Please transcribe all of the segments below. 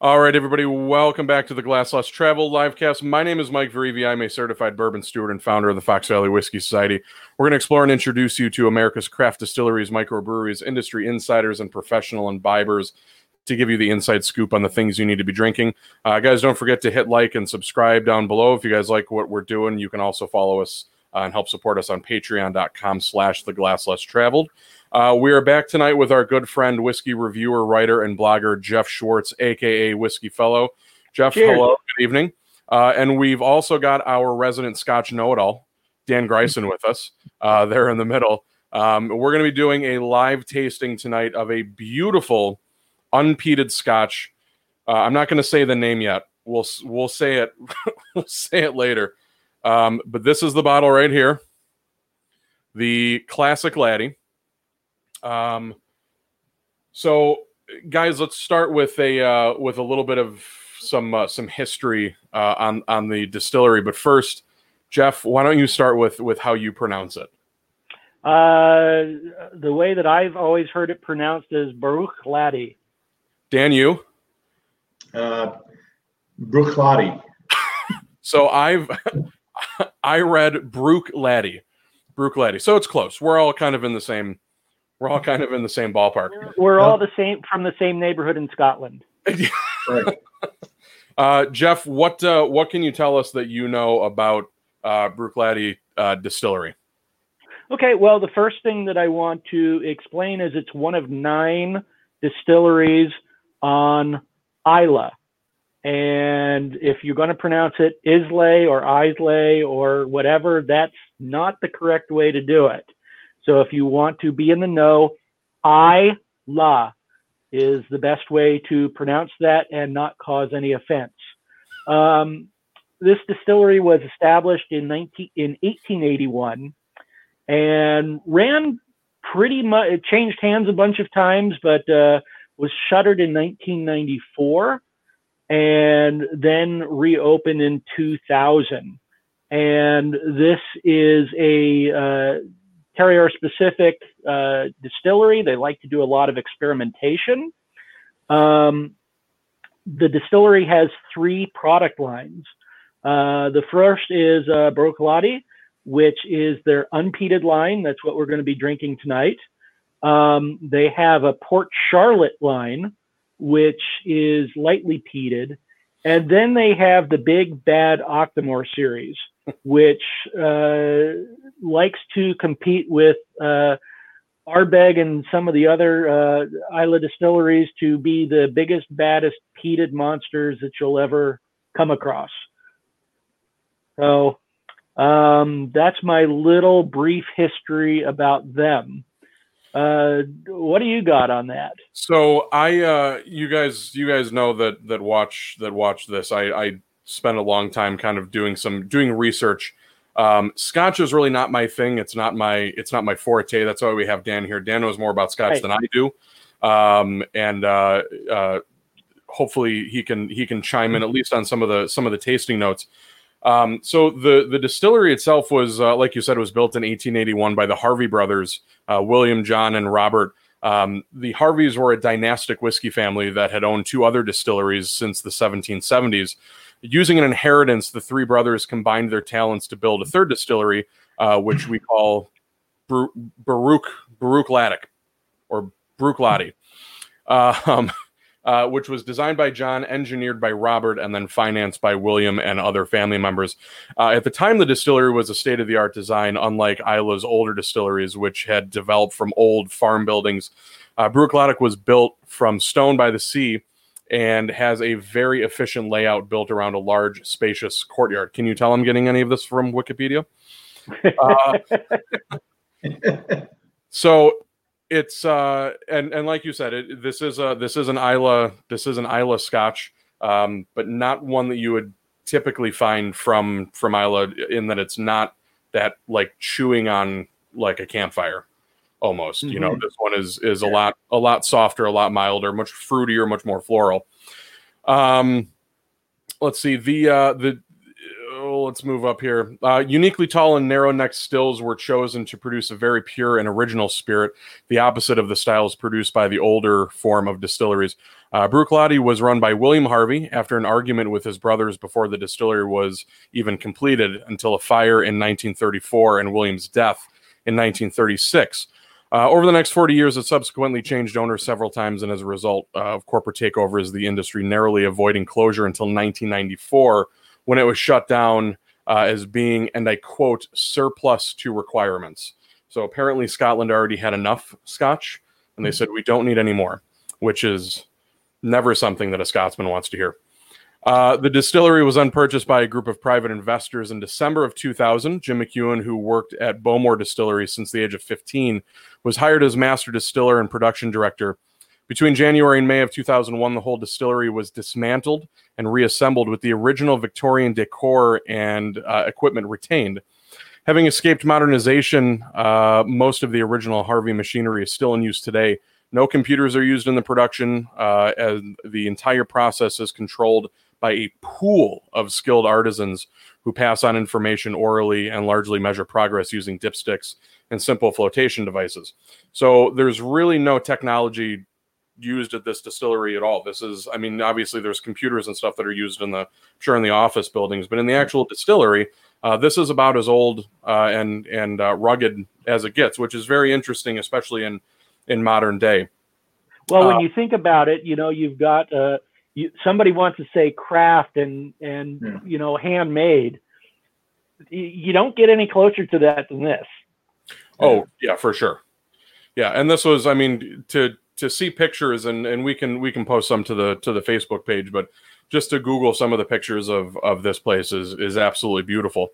All right, everybody, welcome back to the Glass Less Traveled livecast. My name is Mike Verivi. I'm a certified bourbon steward and founder of the Fox Valley Whiskey Society. We're going to explore and introduce you to America's craft distilleries, microbreweries, industry insiders, and professional imbibers to give you the inside scoop on the things you need to be drinking. Uh, guys, don't forget to hit like and subscribe down below. If you guys like what we're doing, you can also follow us uh, and help support us on patreon.com slash the glass less traveled. Uh, we are back tonight with our good friend, whiskey reviewer, writer, and blogger Jeff Schwartz, aka Whiskey Fellow. Jeff, Cheers. hello, good evening. Uh, and we've also got our resident Scotch know-it-all, Dan Greisen, with us uh, there in the middle. Um, we're going to be doing a live tasting tonight of a beautiful unpeated Scotch. Uh, I'm not going to say the name yet. We'll we'll say it we'll say it later. Um, but this is the bottle right here, the classic Laddie. Um, so, guys, let's start with a uh, with a little bit of some uh, some history uh, on on the distillery. But first, Jeff, why don't you start with with how you pronounce it? Uh, the way that I've always heard it pronounced is Baruch Laddie. Dan, you. Uh, Baruch Bruichladdich. So I've I read Brook Laddie, Brook Laddie. So it's close. We're all kind of in the same. We're all kind of in the same ballpark. We're Yeah. all the same from the same neighborhood in Scotland. Right. Uh, Jeff, what uh, what can you tell us that you know about uh, Brook Laddie uh, Distillery? Okay, well, the first thing that I want to explain is it's one of nine distilleries on Isla. And if you're going to pronounce it Islay or Islay or whatever, that's not the correct way to do it. So if you want to be in the know, I la is the best way to pronounce that and not cause any offense. Um, this distillery was established in 19, in 1881 and ran pretty much it changed hands a bunch of times but uh, was shuttered in 1994 and then reopened in 2000 and this is a uh, Terroir specific uh, distillery they like to do a lot of experimentation um, the distillery has three product lines uh, the first is uh, Bruichladdich, which is their unpeated line. That's what we're going to be drinking tonight. Um, they have a Port Charlotte line, which is lightly peated. And then they have the Big Bad Octomore series, which uh, likes to compete with uh, Ardbeg and some of the other uh, Isla distilleries to be the biggest, baddest peated monsters that you'll ever come across. So um, that's my little brief history about them. Uh, what do you got on that? So I, uh, you guys, you guys know that that watch that watch this. I, I spent a long time kind of doing some doing research. Um, Scotch is really not my thing. It's not my it's not my forte. That's why we have Dan here. Dan knows more about Scotch Right. than I do, um, and uh, uh, hopefully he can he can chime in at least on some of the some of the tasting notes. Um, so the the distillery itself was, uh, like you said, it was built in 1881 by the Harvey brothers, uh, William, John, and Robert. Um, the Harveys were a dynastic whiskey family that had owned two other distilleries since the 1770s. Using an inheritance, the three brothers combined their talents to build a third distillery, uh, which we call Bru- Baruch Baruch Laddick or Baruch Ladi. Uh, um, uh, which was designed by John, engineered by Robert, and then financed by William and other family members. Uh, at the time, the distillery was a state of the art design, unlike Isla's older distilleries, which had developed from old farm buildings. Uh, Bruichladdich was built from stone by the sea and has a very efficient layout built around a large, spacious courtyard. Can you tell I'm getting any of this from Wikipedia? Uh, so it's uh and and like you said it, this is a this is an Isla this is an Isla Scotch um but not one that you would typically find from from Isla in that it's not that like chewing on like a campfire almost you know Mhm. this one is is a lot a lot softer a lot milder much fruitier much more floral um let's see the uh the oh, let's move up here. Uh, uniquely tall and narrow neck stills were chosen to produce a very pure and original spirit, the opposite of the styles produced by the older form of distilleries. Uh, Bruichladdich was run by William Harvey after an argument with his brothers before the distillery was even completed until a fire in 1934 and William's death in 1936. Uh, over the next 40 years, it subsequently changed owners several times, and as a result uh, of corporate takeovers, the industry narrowly avoiding closure until 1994 when it was shut down uh, as being, and I quote, surplus to requirements. So apparently, Scotland already had enough scotch, and they said, we don't need any more, which is never something that a Scotsman wants to hear. Uh, the distillery was unpurchased by a group of private investors in December of 2000. Jim McEwan, who worked at Bowmore Distillery since the age of 15, was hired as master distiller and production director. Between January and May of 2001, the whole distillery was dismantled and reassembled with the original Victorian decor and uh, equipment retained. Having escaped modernization, uh, most of the original Harvey machinery is still in use today. No computers are used in the production, uh, and the entire process is controlled by a pool of skilled artisans who pass on information orally and largely measure progress using dipsticks and simple flotation devices. So there's really no technology used at this distillery at all. This is, I mean, obviously there's computers and stuff that are used in the, sure, in the office buildings, but in the actual distillery, uh, this is about as old uh, and and uh, rugged as it gets, which is very interesting, especially in in modern day. Well, when uh, you think about it, you know, you've got uh, you, somebody wants to say craft and and yeah. you know handmade. You don't get any closer to that than this. Oh yeah, for sure. Yeah, and this was, I mean, to to see pictures, and and we can we can post some to the to the Facebook page, but just to Google some of the pictures of of this place is is absolutely beautiful.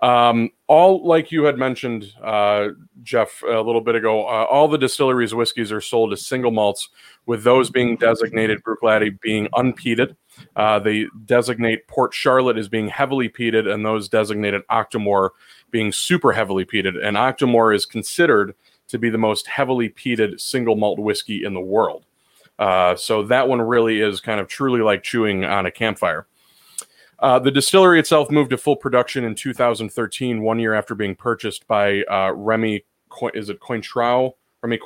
Um, all like you had mentioned, uh, Jeff, a little bit ago, uh, all the distilleries' whiskeys are sold as single malts, with those being designated Bruichladdich being unpeated. Uh, they designate Port Charlotte as being heavily peated, and those designated Octomore being super heavily peated. And Octomore is considered to be the most heavily peated single malt whiskey in the world. Uh, so that one really is kind of truly like chewing on a campfire. Uh, the distillery itself moved to full production in 2013, one year after being purchased by uh, Remy. Is it Cointreau? Remy.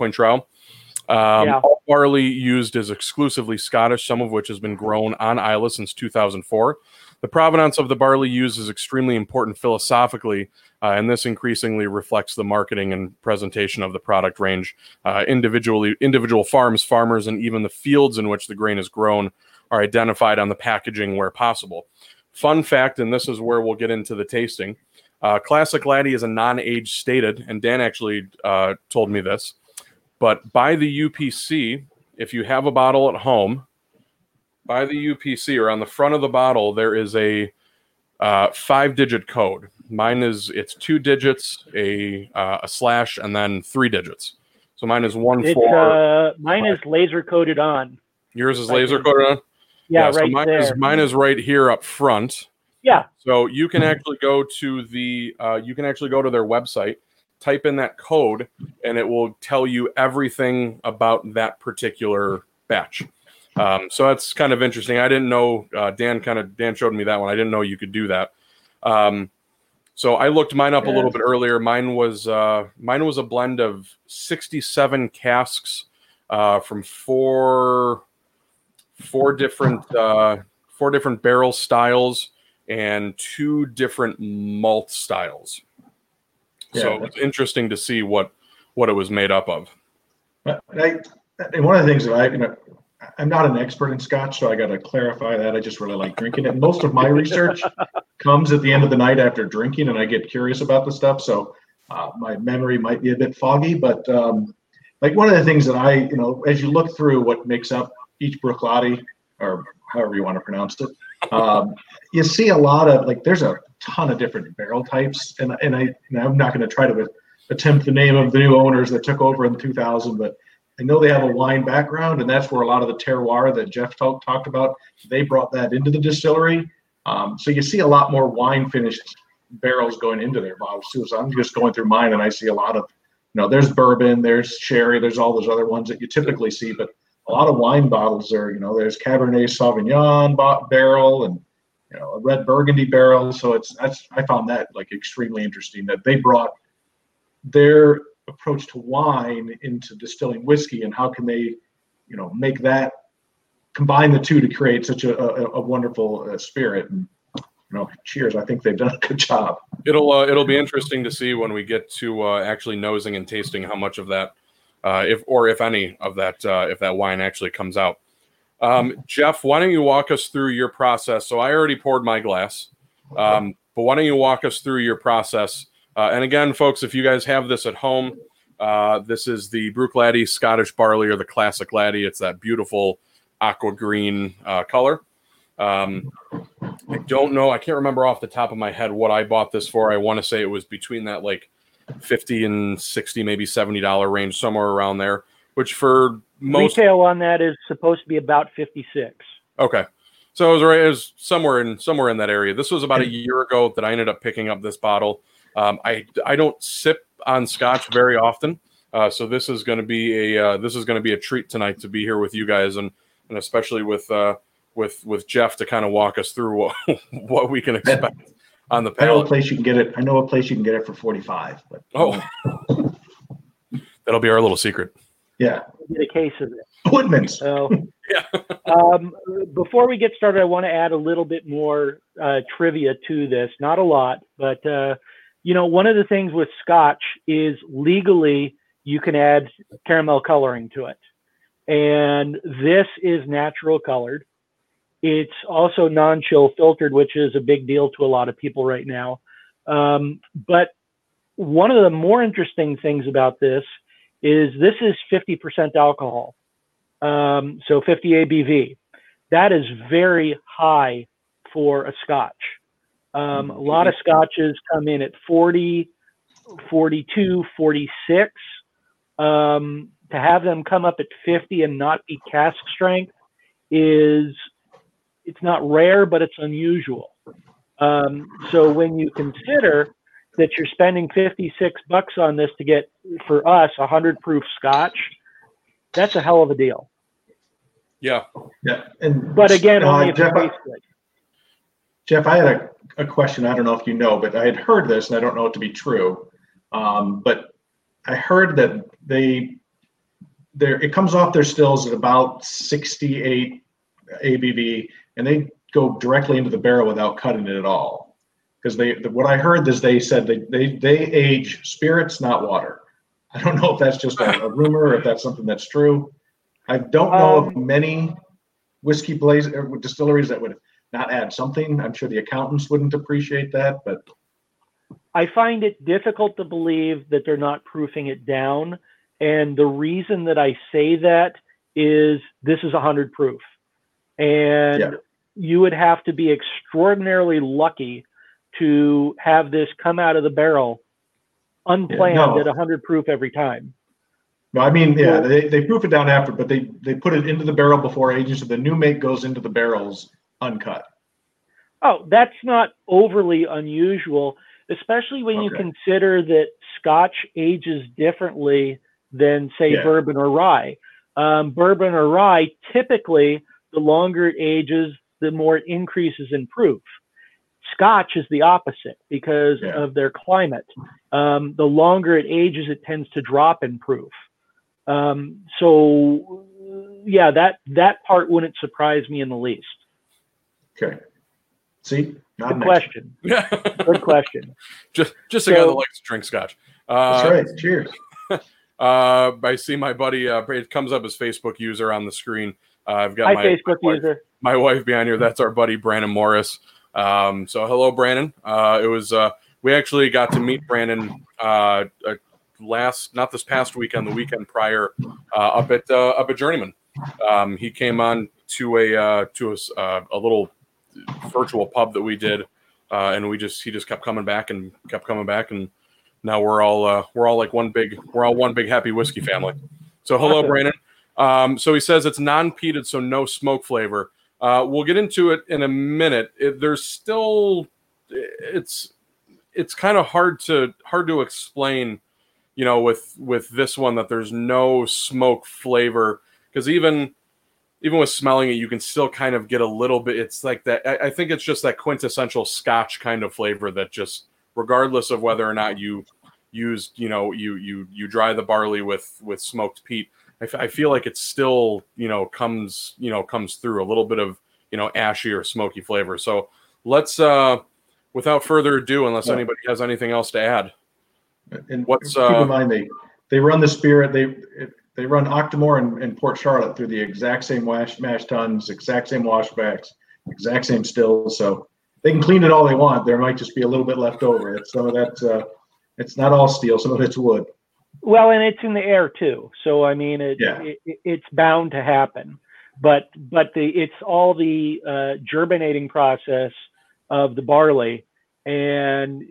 Um, yeah. All barley used is exclusively Scottish, some of which has been grown on Islay since 2004. The provenance of the barley used is extremely important philosophically, uh, and this increasingly reflects the marketing and presentation of the product range. Uh, individually, individual farms, farmers, and even the fields in which the grain is grown are identified on the packaging where possible. Fun fact, and this is where we'll get into the tasting. Uh, Classic Laddie is a non-age stated, and Dan actually uh, told me this. But by the UPC, if you have a bottle at home, by the UPC or on the front of the bottle, there is a uh, five-digit code. Mine is it's two digits, a uh, a slash, and then three digits. So mine is one it's, four. Uh, mine five. is laser coded on. Yours is laser coded on. Yeah, yeah right so mine there. is mine is right here up front. Yeah. So you can actually go to the uh, you can actually go to their website, type in that code, and it will tell you everything about that particular batch. Um, so that's kind of interesting. I didn't know. Uh, Dan kind of Dan showed me that one. I didn't know you could do that. Um, so I looked mine up yeah. a little bit earlier. Mine was uh, mine was a blend of 67 casks uh, from four four different uh, four different barrel styles and two different malt styles. Yeah, so it's interesting to see what what it was made up of. I, and one of the things that I, you know, I'm not an expert in Scotch, so I got to clarify that. I just really like drinking it. Most of my research comes at the end of the night after drinking, and I get curious about the stuff. So uh, my memory might be a bit foggy, but um, like one of the things that I, you know, as you look through what makes up each Bruichladdich, or however you want to pronounce it, um, you see a lot of like there's a ton of different barrel types, and and I and I'm not going to try to attempt the name of the new owners that took over in 2000, but I know they have a wine background, and that's where a lot of the terroir that Jeff talk, talked about, they brought that into the distillery. Um, so you see a lot more wine finished barrels going into their bottles too. So I'm just going through mine, and I see a lot of, you know, there's bourbon, there's sherry, there's all those other ones that you typically see, but a lot of wine bottles there. you know, there's Cabernet Sauvignon barrel and you know a red Burgundy barrel. So it's that's I found that like extremely interesting that they brought their approach to wine into distilling whiskey and how can they, you know, make that combine the two to create such a, a, a wonderful uh, spirit. And, you know, cheers. I think they've done a good job. It'll uh, it'll be interesting to see when we get to uh, actually nosing and tasting how much of that, uh, if or if any of that, uh, if that wine actually comes out. Um, Jeff, why don't you walk us through your process? So I already poured my glass, um, but why don't you walk us through your process? Uh, and again, folks, if you guys have this at home, uh, this is the Bruichladdich Scottish barley or the classic laddie. It's that beautiful aqua green uh, color. Um, I don't know. I can't remember off the top of my head what I bought this for. I want to say it was between that like 50 and 60, maybe $70 range, somewhere around there, which for most retail on that is supposed to be about 56. Okay. So it was right. It was somewhere in somewhere in that area. This was about a year ago that I ended up picking up this bottle. Um, I I don't sip on Scotch very often, uh, so this is going to be a uh, this is going to be a treat tonight to be here with you guys and and especially with uh, with with Jeff to kind of walk us through what what we can expect on the I know a place you can get it. I know a place you can get it for 45, but Oh, that'll be our little secret. yeah. Get a case of it. Woodman's. So, Yeah. um, before we get started, I want to add a little bit more uh, trivia to this. Not a lot, but uh, you know, one of the things with Scotch is legally you can add caramel coloring to it, and this is natural colored. It's also non-chill filtered, which is a big deal to a lot of people right now. Um, but one of the more interesting things about this is this is 50% alcohol um, so 50 ABV. That is very high for a scotch. Um, a lot of scotches come in at 40, 42, 46. Um, to have them come up at 50 and not be cask strength is it's not rare, but it's unusual. Um, so when you consider that you're spending 56 bucks on this to get for us a 100 proof scotch, that's a hell of a deal. Yeah. Yeah. And But again, uh, only if it Jeff, tastes good. Jeff, I had a, a question. I don't know if you know, but I had heard this and I don't know it to be true. Um, but I heard that they there it comes off their stills at about 68 ABV and they go directly into the barrel without cutting it at all. Because they what I heard is they said they, they they age spirits, not water. I don't know if that's just a, a rumor or if that's something that's true. I don't know of Um, many whiskey blaze or distilleries that would not add something. I'm sure the accountants wouldn't appreciate that, but I find it difficult to believe that they're not proofing it down. And the reason that I say that is this is 100 proof. And Yeah. you would have to be extraordinarily lucky to have this come out of the barrel unplanned no. at 100 proof every time. no, I mean, yeah, they, they proof it down after, but they they put it into the barrel before aging, so the new make goes into the barrels uncut. Oh, that's not overly unusual, especially when you consider that Scotch ages differently than, say, Yeah. bourbon or rye. Um, bourbon or rye, typically, the longer it ages, the more it increases in proof. Scotch is the opposite because Yeah. of their climate. Um, the longer it ages, it tends to drop in proof. Um, so, yeah, that that part wouldn't surprise me in the least. Okay. See, not Good an question. Yeah. Good question. just just a guy that likes to drink scotch. Uh, That's right. Cheers. Uh, I see my buddy. Uh, it comes up as Facebook user on the screen. Uh, I've got Hi, my Facebook my wife, user. my wife behind here. That's our buddy Brandon Morris. Um, so hello, Brandon. Uh, it was uh, we actually got to meet Brandon uh, uh, last, not this past weekend, the weekend prior, uh, up at uh, up at Journeyman. Um, he came on to a uh, to a, uh, a little virtual pub that we did, uh, and we just he just kept coming back and kept coming back, and now we're all uh, we're all like one big we're all one big happy whiskey family. So hello, Awesome. Brandon. Um, so he says it's non-peated, so no smoke flavor. Uh, we'll get into it in a minute. It, there's still it's it's kind of hard to hard to explain, you know, with with this one that there's no smoke flavor because even even with smelling it, you can still kind of get a little bit. It's like that. I, I think it's just that quintessential Scotch kind of flavor that just, regardless of whether or not you use, you know, you you you dry the barley with with smoked peat, I, f- I feel like it still you know comes you know comes through a little bit of you know ashy or smoky flavor. So let's uh, without further ado, unless Yeah. anybody has anything else to add. And What's, keep uh, in mind they they run the Spirit. They they run Octomore and, and Port Charlotte through the exact same wash, mash tuns, exact same washbacks, exact same stills. So they can clean it all they want. There might just be a little bit left over. It's some of that. Uh, it's not all steel. Some of it's wood. Well, and it's in the air too. So I mean, it, Yeah. it, it- it's bound to happen. But but the it's all the uh, germinating process of the barley, and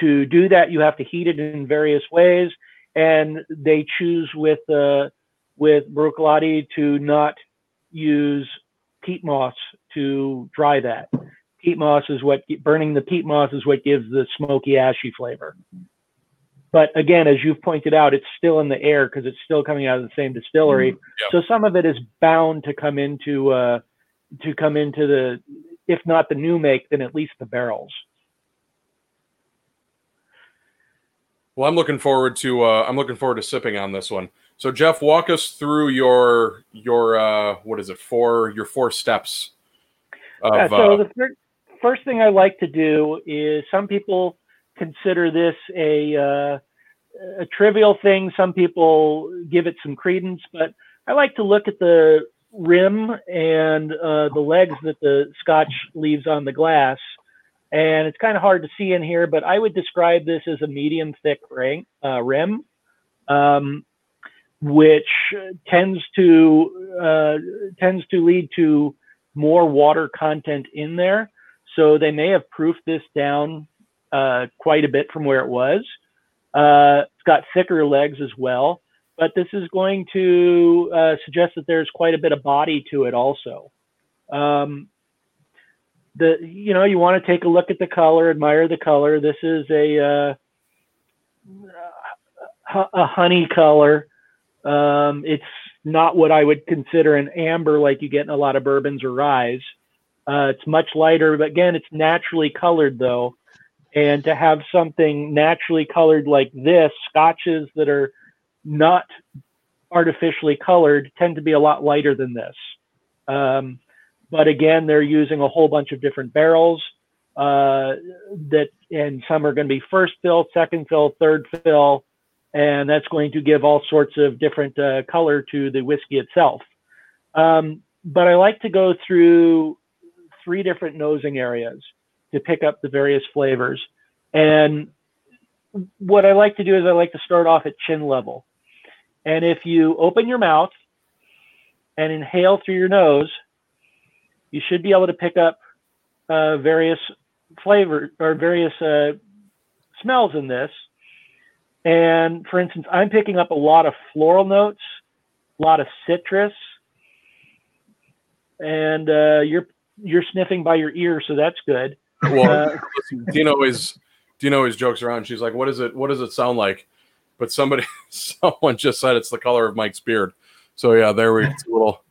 to do that, you have to heat it in various ways. And they choose with uh, with Bruichladdich to not use peat moss to dry that. Peat moss is what burning the peat moss is what gives the smoky ashy flavor. But again, as you've pointed out, it's still in the air because it's still coming out of the same distillery. Yep. So some of it is bound to come into uh, to come into the, if not the new make, then at least the barrels. Well, I'm looking forward to uh, I'm looking forward to sipping on this one. So Jeff, walk us through your your uh, what is it four your four steps of Yeah, so uh, the fir- first thing I like to do is some people consider this a uh, a trivial thing. Some people give it some credence, but I like to look at the rim and uh, the legs that the Scotch leaves on the glass. And it's kind of hard to see in here, but I would describe this as a medium thick ring, uh, rim, um, which tends to uh, tends to lead to more water content in there. So they may have proofed this down uh, quite a bit from where it was. Uh, it's got thicker legs as well, but this is going to uh, suggest that there's quite a bit of body to it also. Um, the you know you want to take a look at the color, admire the color. This is a uh, a honey color. Um, it's not what I would consider an amber like you get in a lot of bourbons or ryes. Uh, it's much lighter, but again, it's naturally colored though. And to have something naturally colored like this, scotches that are not artificially colored tend to be a lot lighter than this. Um, but again, they're using a whole bunch of different barrels uh, that, and some are going to be first fill, second fill, third fill, and that's going to give all sorts of different uh, color to the whiskey itself. Um, but I like to go through three different nosing areas to pick up the various flavors. And what I like to do is I like to start off at chin level. And if you open your mouth and inhale through your nose, you should be able to pick up uh, various flavors or various uh, smells in this. And for instance, I'm picking up a lot of floral notes, a lot of citrus, and uh, you're you're sniffing by your ear, so that's good. Well Uh, listen, Dina always Dina always jokes around. She's like, "What is it? What does it sound like?" But somebody someone just said it's the color of Mike's beard. So yeah, there we it's a little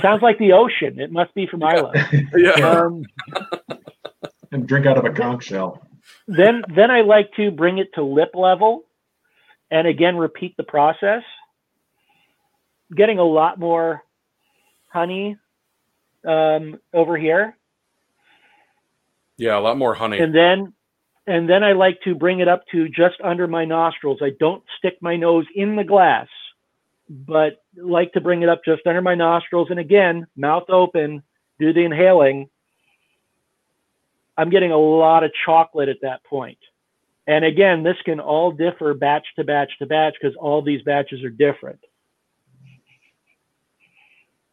sounds like the ocean. It must be from Isla. yeah. Um, and drink out of a conch shell. then then I like to bring it to lip level, and again repeat the process. Getting a lot more honey um, over here, Yeah, a lot more honey. and then and then I like to bring it up to just under my nostrils. I don't stick my nose in the glass, but like to bring it up just under my nostrils. And again, mouth open, do the inhaling. I'm getting a lot of chocolate at that point. And again, this can all differ batch to batch to batch because all these batches are different.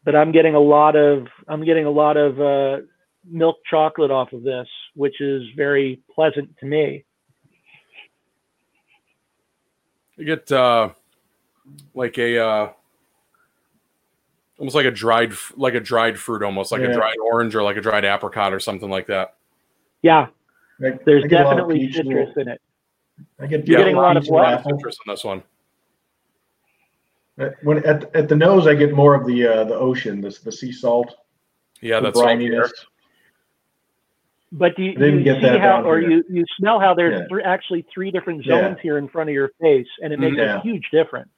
But I'm getting a lot of I'm getting a lot of uh, milk chocolate off of this, which is very pleasant to me. You get uh like a uh almost like a dried like a dried fruit almost like a dried orange or like a dried apricot or something like that. Yeah, I- there's I get a lot of definitely peach, citrus in it. I get You're getting a lot of peach what? Citrus in this one. Uh, When at, at the nose, I get more of the uh, the ocean, the, the sea salt, Yeah, the that's salty brininess. there. But do you, you see how, or here. you, you smell how there's Yeah. three, actually three different Yeah. zones here in front of your face, and it makes Yeah. a huge difference.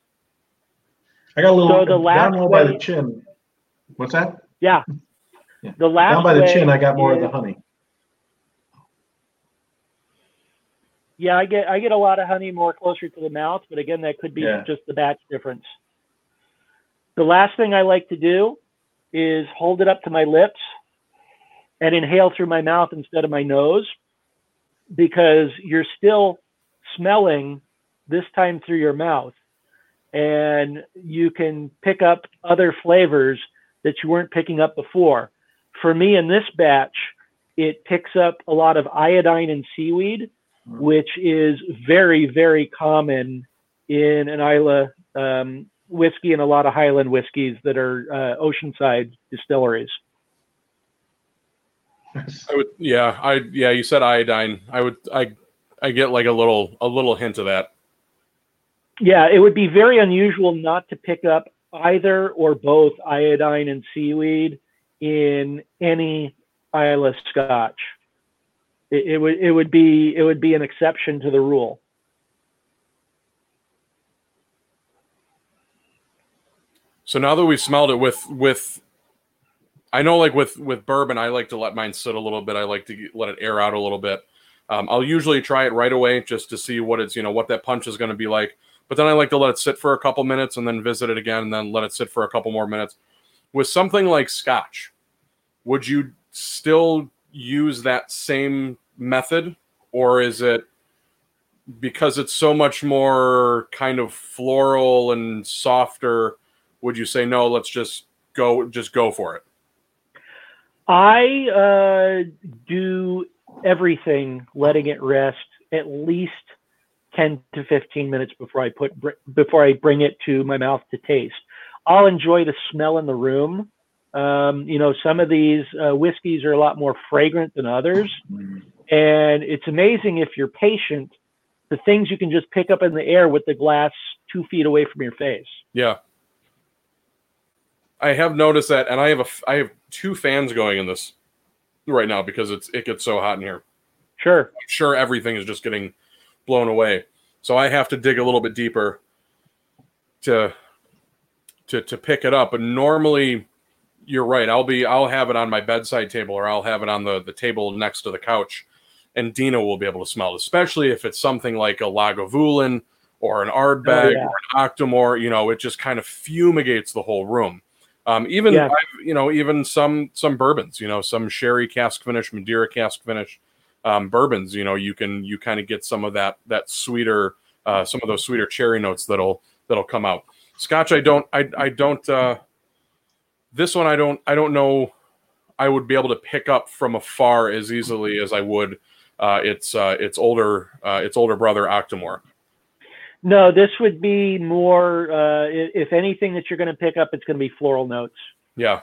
I got a little So the last down low by the chin. What's that? Yeah. Yeah. The last Down by the chin, I got more of the honey. Yeah, I get I get a lot of honey more closer to the mouth, but again, that could be Yeah. just the batch difference. The last thing I like to do is hold it up to my lips and inhale through my mouth instead of my nose because you're still smelling this time through your mouth and you can pick up other flavors that you weren't picking up before. For me in this batch, it picks up a lot of iodine and seaweed which is very, very common in an Isla um, whiskey and a lot of Highland whiskeys that are uh, oceanside distilleries. I would, yeah, I yeah. You said iodine. I would, I, I get like a little, a little hint of that. Yeah, it would be very unusual not to pick up either or both iodine and seaweed in any Isla Scotch. It, it would it would be it would be an exception to the rule. So now that we've smelled it with with, I know like with with bourbon, I like to let mine sit a little bit. I like to let it air out a little bit. Um, I'll usually try it right away just to see what it's you know what that punch is going to be like. But then I like to let it sit for a couple minutes and then visit it again and then let it sit for a couple more minutes. With something like Scotch, would you still use that same method, or is it because it's so much more kind of floral and softer? Would you say no? Let's just go, just go for it. I uh, do everything letting it rest at least 10 to 15 minutes before I put before I bring it to my mouth to taste. I'll enjoy the smell in the room. Um, you know, some of these uh, whiskeys are a lot more fragrant than others, and it's amazing if you're patient, the things you can just pick up in the air with the glass two feet away from your face. Yeah. I have noticed that, and I have a, I have two fans going in this right now because it's it gets so hot in here. Sure. I'm sure everything is just getting blown away. So I have to dig a little bit deeper to to to pick it up. But normally you're right. I'll be I'll have it on my bedside table or I'll have it on the, the table next to the couch and Dina will be able to smell it, especially if it's something like a Lagavulin or an Ardbeg oh, yeah. or an Octomore, you know, it just kind of fumigates the whole room. Um, even Yeah. I've, you know, even some some bourbons, you know, some sherry cask finish, Madeira cask finish, um, bourbons, you know, you can you kind of get some of that that sweeter, uh, some of those sweeter cherry notes that'll that'll come out. Scotch, I don't, I I don't. Uh, this one, I don't, I don't know. I would be able to pick up from afar as easily as I would. Uh, its uh, its older uh, its older brother Octomore. No, this would be more. Uh, if anything that you're going to pick up, it's going to be floral notes. Yeah,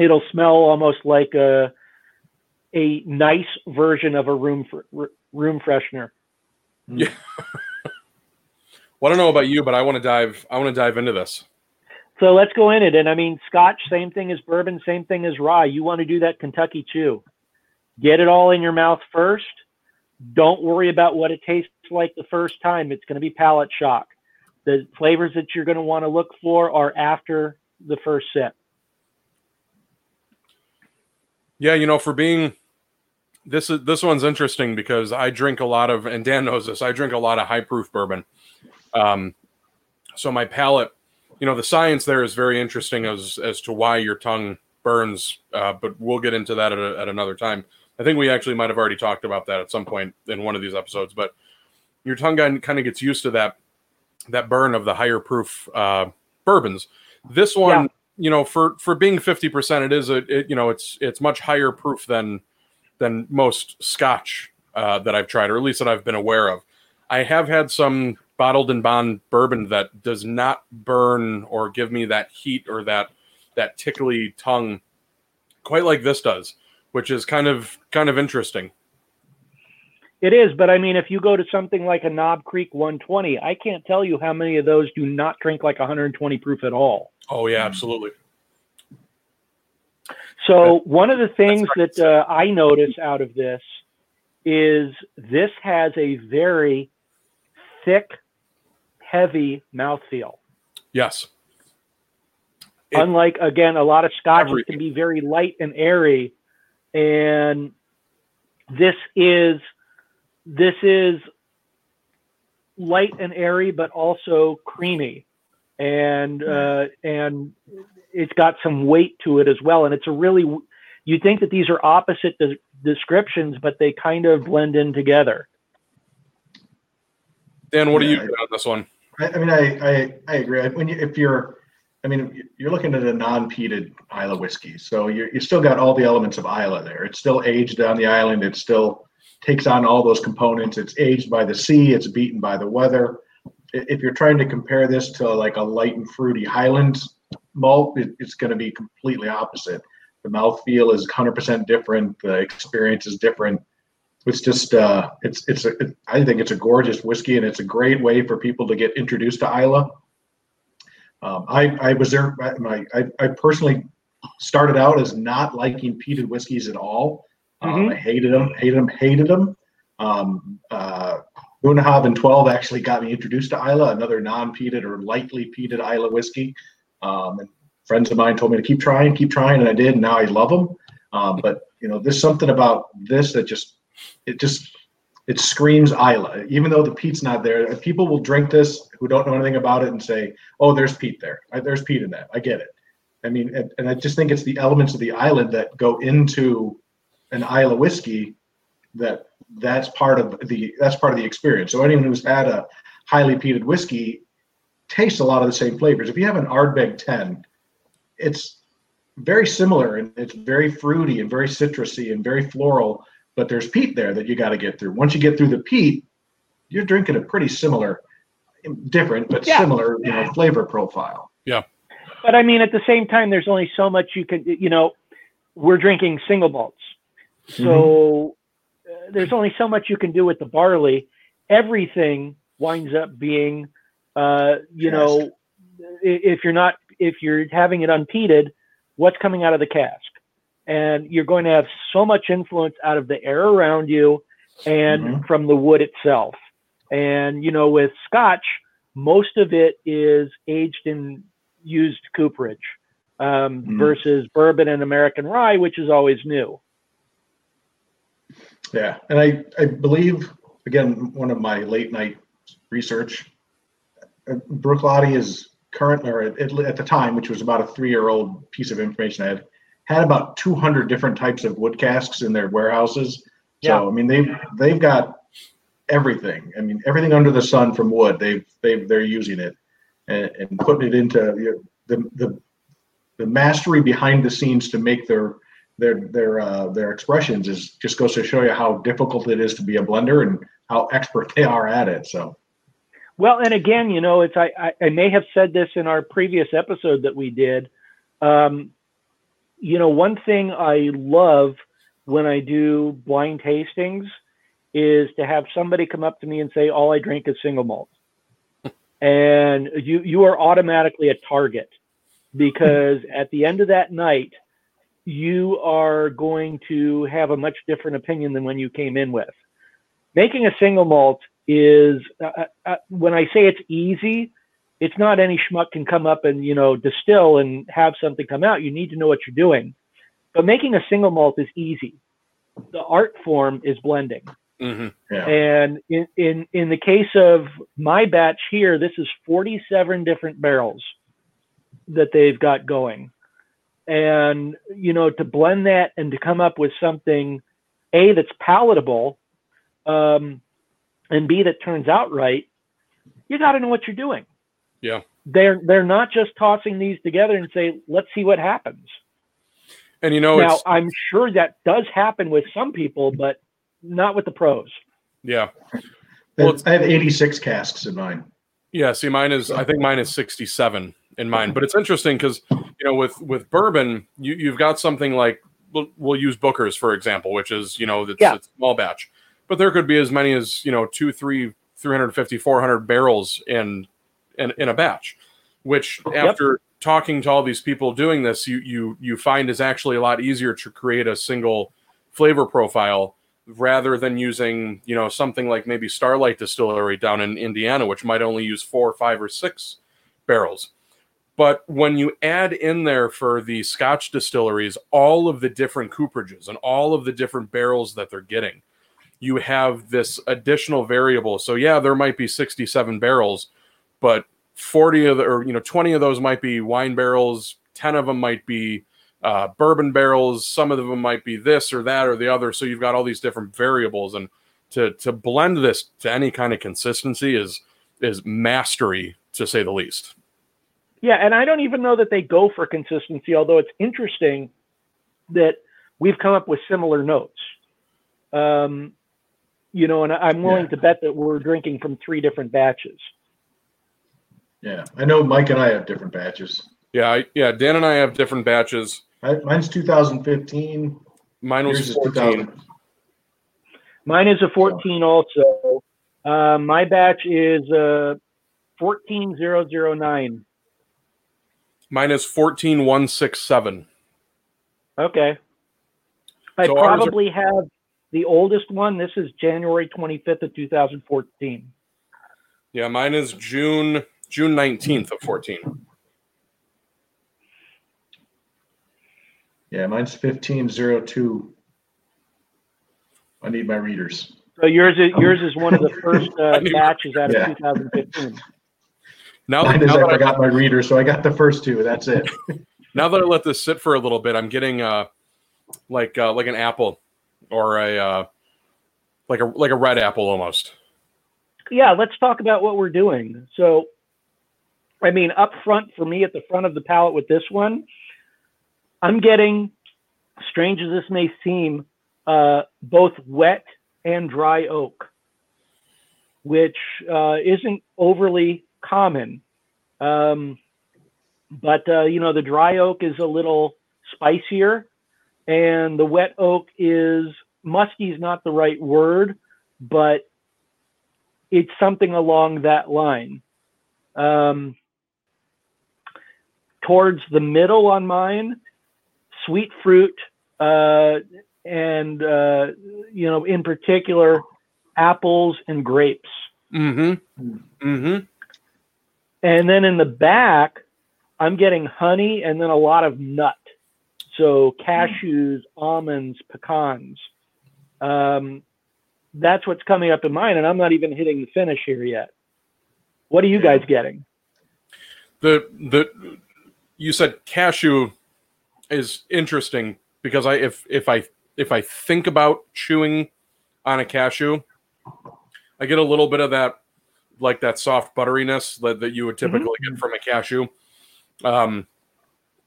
It'll smell almost like a a nice version of a room fr- room freshener. Yeah. well, I don't know about you, but I want to dive. I want to dive into this. So let's go in it. And I mean, Scotch, same thing as bourbon, same thing as rye. You want to do that Kentucky chew. Get it all in your mouth first. Don't worry about what it tastes like the first time. It's going to be palate shock. The flavors that you're going to want to look for are after the first sip. Yeah, you know, for being this is this one's interesting because I drink a lot of, and Dan knows this. I drink a lot of high proof bourbon. Um, so my palate, you know, the science there is very interesting as as to why your tongue burns. Uh, but we'll get into that at, a, at another time. I think we actually might have already talked about that at some point in one of these episodes. But your tongue kind of gets used to that that burn of the higher proof uh, bourbons. This one, Yeah. you know, for for being fifty percent, it is a it, you know it's it's much higher proof than than most Scotch uh, that I've tried, or at least that I've been aware of. I have had some bottled in bond bourbon that does not burn or give me that heat or that that tickly tongue quite like this does, which is kind of kind of interesting. It is, but I mean, if you go to something like a Knob Creek 120, I can't tell you how many of those do not drink like 120 proof at all. Oh yeah, absolutely. So one of the things that uh, I notice out of this is this has a very thick, heavy mouthfeel. Yes. It, Unlike again, a lot of scotches everything. can be very light and airy, and this is this is light and airy, but also creamy, and uh, and it's got some weight to it as well. And it's a really you think that these are opposite de- descriptions, but they kind of blend in together. Dan, what Yeah, do you I- do on this one? I, I mean, I, I, I agree. When you, if you're, I mean, you're looking at a non-peated Isla whiskey, so you you still got all the elements of Isla there. It's still aged on the island. It's still takes on all those components. It's aged by the sea. It's beaten by the weather. If you're trying to compare this to like a light and fruity Highlands malt, it, it's going to be completely opposite. The mouthfeel is 100% different. The experience is different. It's just, uh, it's, it's, a, it, I think it's a gorgeous whiskey and it's a great way for people to get introduced to Isla. Um, I, I was there, my, I, I personally started out as not liking peated whiskeys at all. Um, Mhm. I hated them, hated them, hated them. Um, uh, Bunnahabhain 12 actually got me introduced to Isla, another non-peated or lightly peated Isla whiskey. Um, and friends of mine told me to keep trying, keep trying, and I did. And now I love them. Um, but you know, there's something about this that just, it just, it screams Isla. Even though the peat's not there, people will drink this who don't know anything about it and say, "Oh, there's peat there. There's peat in that. I get it." I mean, and, and I just think it's the elements of the island that go into an Isla whiskey that that's part of the that's part of the experience. So anyone who's had a highly peated whiskey tastes a lot of the same flavors. If you have an Ardbeg 10, it's very similar and it's very fruity and very citrusy and very floral, but there's peat there that you got to get through. Once you get through the peat, you're drinking a pretty similar, different but Yeah. similar, you know, flavor profile. Yeah. But I mean, at the same time, there's only so much you can, you know, we're drinking single malts. So uh, there's only so much you can do with the barley. Everything winds up being, uh, you know, if you're not, if you're having it unpeated, what's coming out of the cask? And you're going to have so much influence out of the air around you and Mhm. from the wood itself. And, you know, with scotch, most of it is aged in used cooperage um, Mhm. versus bourbon and American rye, which is always new. Yeah, and I I believe again one of my late night research, uh, Bruichladdich is current or at, at the time, which was about a three year old piece of information I had, had about 200 different types of wood casks in their warehouses. Yeah. So I mean they've they've got everything. I mean everything under the sun from wood. They've they've they're using it and, and putting it into the the the mastery behind the scenes to make their their their uh, their expressions is just goes to show you how difficult it is to be a blender and how expert they are at it. So Well, and again, you know, it's I, I, I may have said this in our previous episode that we did. Um, you know, one thing I love when I do blind tastings is to have somebody come up to me and say, "All I drink is single malt," and you you are automatically a target because at the end of that night, you are going to have a much different opinion than when you came in with. Making a single malt is uh, uh, when I say it's easy, it's not any schmuck can come up and you know distill and have something come out. You need to know what you're doing. But making a single malt is easy. The art form is blending. hmm yeah, And in, in in the case of my batch here, this is 47 different barrels that they've got going. And you know, to blend that and to come up with something A that's palatable, um, and B that turns out right, you got to know what you're doing. Yeah. They're they're not just tossing these together and say, let's see what happens. And you know, now, it's I'm sure that does happen with some people, but not with the pros. yeah, Well, I have 86 casks in mine. yeah. See, mine is I think mine is sixty-seven in mind. but it's interesting because you know with with bourbon, you you've got something like we'll, we'll use Booker's for example, which is you know it's, Yeah. it's small batch, but there could be as many as you know two, three, 350, 400 barrels in in in a batch, which after talking to all these people doing this, you you you find is actually a lot easier to create a single flavor profile rather than using you know something like maybe Starlight Distillery down in Indiana, which might only use four, five, or six barrels. But when you add in there for the Scotch distilleries all of the different cooperages and all of the different barrels that they're getting, you have this additional variable. So yeah, there might be 67 barrels, but 40 of the, or you know 20 of those might be wine barrels, 10 of them might be uh, bourbon barrels. Some of them might be this or that or the other. So you've got all these different variables, and to to blend this to any kind of consistency is is mastery to say the least. Yeah, and I don't even know that they go for consistency, although it's interesting that we've come up with similar notes. Um, you know, and I'm willing Yeah. to bet that we're drinking from three different batches. Yeah, I know Mike and I have different batches. Yeah, I, yeah. Dan and I have different batches. I, mine's 2015. Mine was is 14. Mine is a 14 also. Uh, my batch is uh, 14009. Mine is 14167. Okay. I So ours are- probably have the oldest one. This is January 25th of 2014. Yeah, mine is June June 19th of 14. Yeah, mine's 1502. I need my readers. So yours is yours is one of the first I uh, knew- batches out of Yeah. 2015. Now, Mine is now, I that I, forgot my reader, so I got the first two. That's it. now that I let this sit for a little bit, I'm getting uh like uh, like an apple or a uh, like a like a red apple almost. Yeah, let's talk about what we're doing. So, I mean, up front for me at the front of the palette with this one, I'm getting, strange as this may seem, uh, both wet and dry oak, which uh, isn't overly common. Um, but, uh, you know, the dry oak is a little spicier, and the wet oak is musky is not the right word, but it's something along that line. Um, towards the middle on mine, sweet fruit, uh, and uh, you know, in particular, apples and grapes. Mm-hmm. Mm-hmm. And then in the back, I'm getting honey and then a lot of nut. So cashews, almonds, pecans. Um, that's what's coming up in mine, and I'm not even hitting the finish here yet. What are you guys getting? The the you said cashew is interesting because I if if I if I think about chewing on a cashew, I get a little bit of that like that soft butteriness that, that you would typically get from a cashew. Um,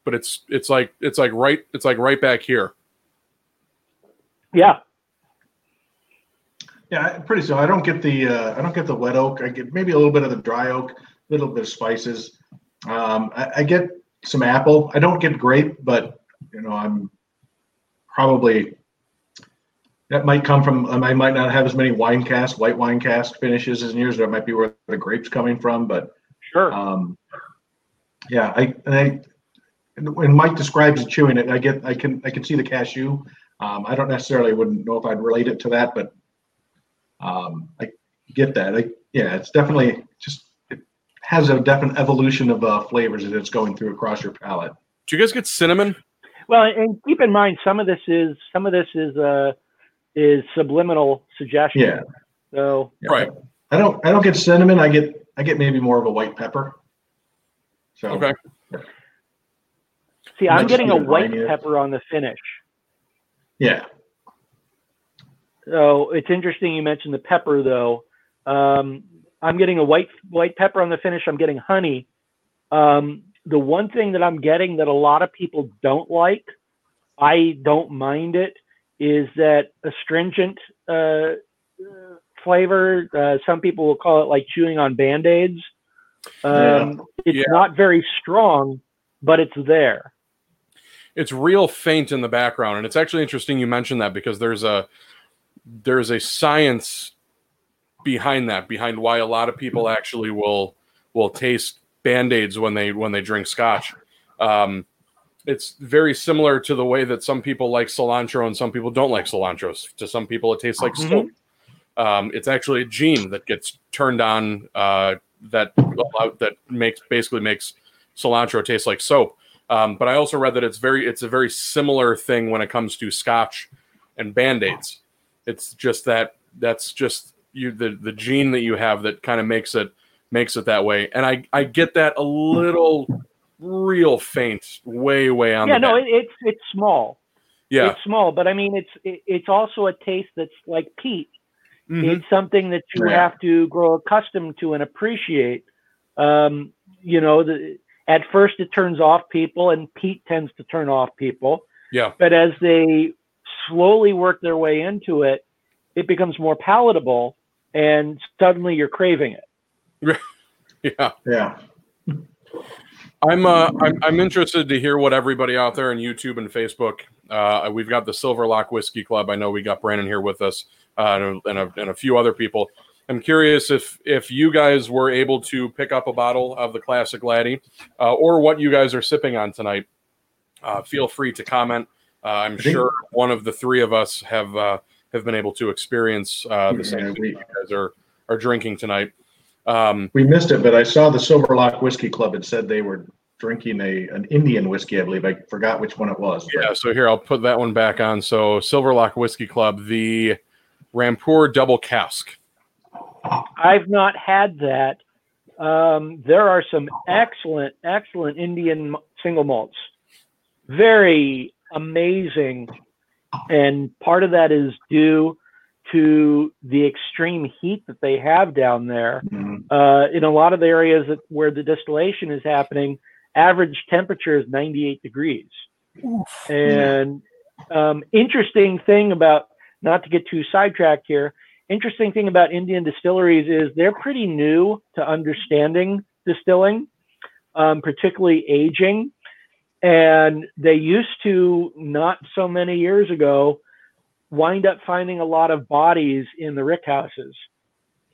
but it's it's like it's like right it's like right back here. Yeah, Yeah, pretty so. I don't get the uh, I don't get the wet oak. I get maybe a little bit of the dry oak, a little bit of spices. Um, I, I get some apple. I don't get grape, but you know I'm probably that might come from. um, I might not have as many wine cask, white wine cask finishes as yours. That might be where the grapes coming from, but sure. um, yeah, I and I and when Mike describes chewing it, I get I can I can see the cashew. Um, I don't necessarily wouldn't know if I'd relate it to that, but um, I get that. I, yeah, it's definitely just it has a definite evolution of uh, flavors that it's going through across your palate. Do you guys get cinnamon? Well, and keep in mind some of this is some of this is uh is subliminal suggestion. Yeah. So Yeah. Right. I don't I don't get cinnamon. I get I get maybe more of a white pepper. So Okay. see, Might I'm getting a white vineyard. pepper on the finish. yeah, So it's interesting you mentioned the pepper though. Um, I'm getting a white white pepper on the finish. I'm getting honey. Um, the one thing that I'm getting that a lot of people don't like, I don't mind it, is that astringent uh, uh, flavor. Uh, some people will call it like chewing on band aids. Um, It's Yeah. not very strong, but it's there. it's real faint in the background and it's actually interesting you mentioned that because there's a there's a science behind that behind why a lot of people actually will will taste band-aids when they when they drink scotch um, it's very similar to the way that some people like cilantro and some people don't like cilantro. To some people, it tastes like Mhm. soap. Um, it's actually a gene that gets turned on uh, that that makes basically makes cilantro taste like soap. Um, but I also read that it's very it's a very similar thing when it comes to scotch and band-aids. It's just that that's just you the the gene that you have that kind of makes it makes it that way. And I I get that a little real faint, way way on yeah, the no, it, it's it's small. yeah. It's small, but I mean, it's it, it's also a taste that's like peat. Mhm. It's something that you Yeah. have to grow accustomed to and appreciate. Um, you know, the, at first it turns off people, and peat tends to turn off people. Yeah. But as they slowly work their way into it, it becomes more palatable, and suddenly you're craving it. Yeah. Yeah. I'm uh I'm, I'm interested to hear what everybody out there on YouTube and Facebook. Uh, we've got the Silver Lock Whiskey Club. I know we got Brandon here with us, uh, and, a, and, a, few other people. I'm curious if if you guys were able to pick up a bottle of the classic Laddie, uh, or what you guys are sipping on tonight. Uh, feel free to comment. Uh, I'm sure one of the three of us have uh, have been able to experience uh, the same Yeah, thing we- you guys are are drinking tonight. Um, We missed it, but I saw the Silver Lock Whiskey Club. It said they were drinking a an Indian whiskey, I believe. I forgot which one it was. but- Yeah, so here I'll put that one back on. So Silverlock Whiskey Club, the Rampur Double Cask. I've not had that. Um, there are some excellent, excellent Indian single malts. Very amazing. And part of that is due to the extreme heat that they have down there. Mhm. Uh, in a lot of the areas that, where the distillation is happening, average temperature is 98 degrees. And um, interesting thing about, not to get too sidetracked here, interesting thing about Indian distilleries is they're pretty new to understanding distilling, um, particularly aging. And they used to, not so many years ago, wind up finding a lot of bodies in the rick houses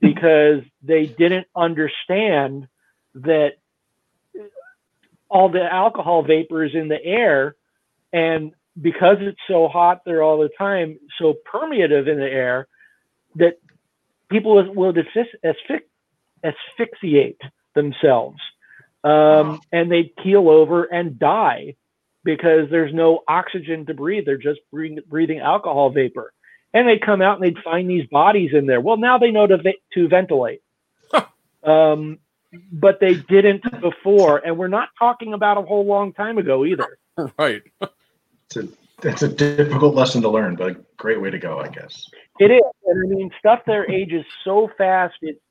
because they didn't understand that all the alcohol vapor is in the air and because it's so hot there all the time so permeative in the air that people will- will asphy- asphy- asphyxiate themselves um, and they keel over and die because there's no oxygen to breathe. They're just breathing, breathing alcohol vapor. And they'd come out and they'd find these bodies in there. Well now they know to, ve- to ventilate. Um, but they didn't before. And we're not talking about a whole long time ago either. Right. It's a it's a difficult lesson to learn, but a great way to go, I guess. It is, and I mean, stuff there ages so fast. It,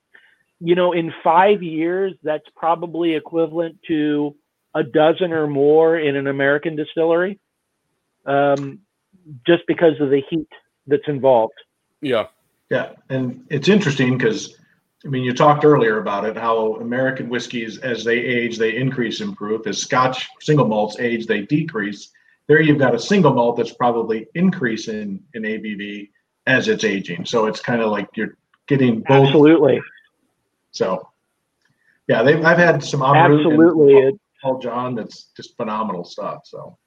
you know, in five years, that's probably equivalent to a dozen or more in an American distillery, um, just because of the heat that's involved. Yeah. Yeah, and it's interesting because I mean, you talked earlier about it, how American whiskeys, as they age, they increase in proof. As Scotch single malts age, they decrease. There, you've got a single malt that's probably increasing in ABV as it's aging. So it's kind of like you're getting both. Absolutely, So, yeah, they've I've had some Amrut and absolutely. It, Paul John. That's just phenomenal stuff. So,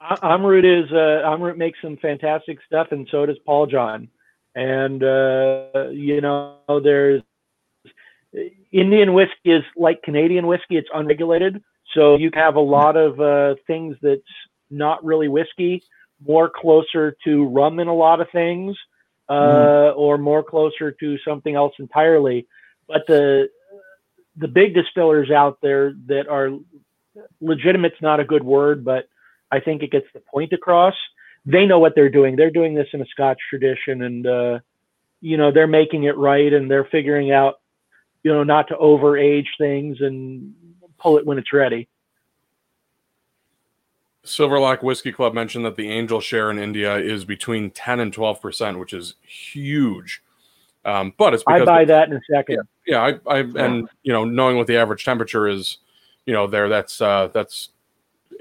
Amrut is uh, Amrut makes some fantastic stuff, and so does Paul John. And uh, you know, there's Indian whiskey is like Canadian whiskey; it's unregulated, so you have a lot of uh, things that's not really whiskey, more closer to rum in a lot of things, uh, or more closer to something else entirely. But the the big distillers out there that are legitimate's not a good word, but I think it gets the point across. They know what they're doing. They're doing this in a Scotch tradition, and uh, you know they're making it right, and they're figuring out, you know, not to overage things and pull it when it's ready. Silverlock Whiskey Club mentioned that the angel share in India is between 10 and 12%, which is huge. Um, but it's because I buy that in a second. yeah, I, I and you know, knowing what the average temperature is, you know, there that's uh, that's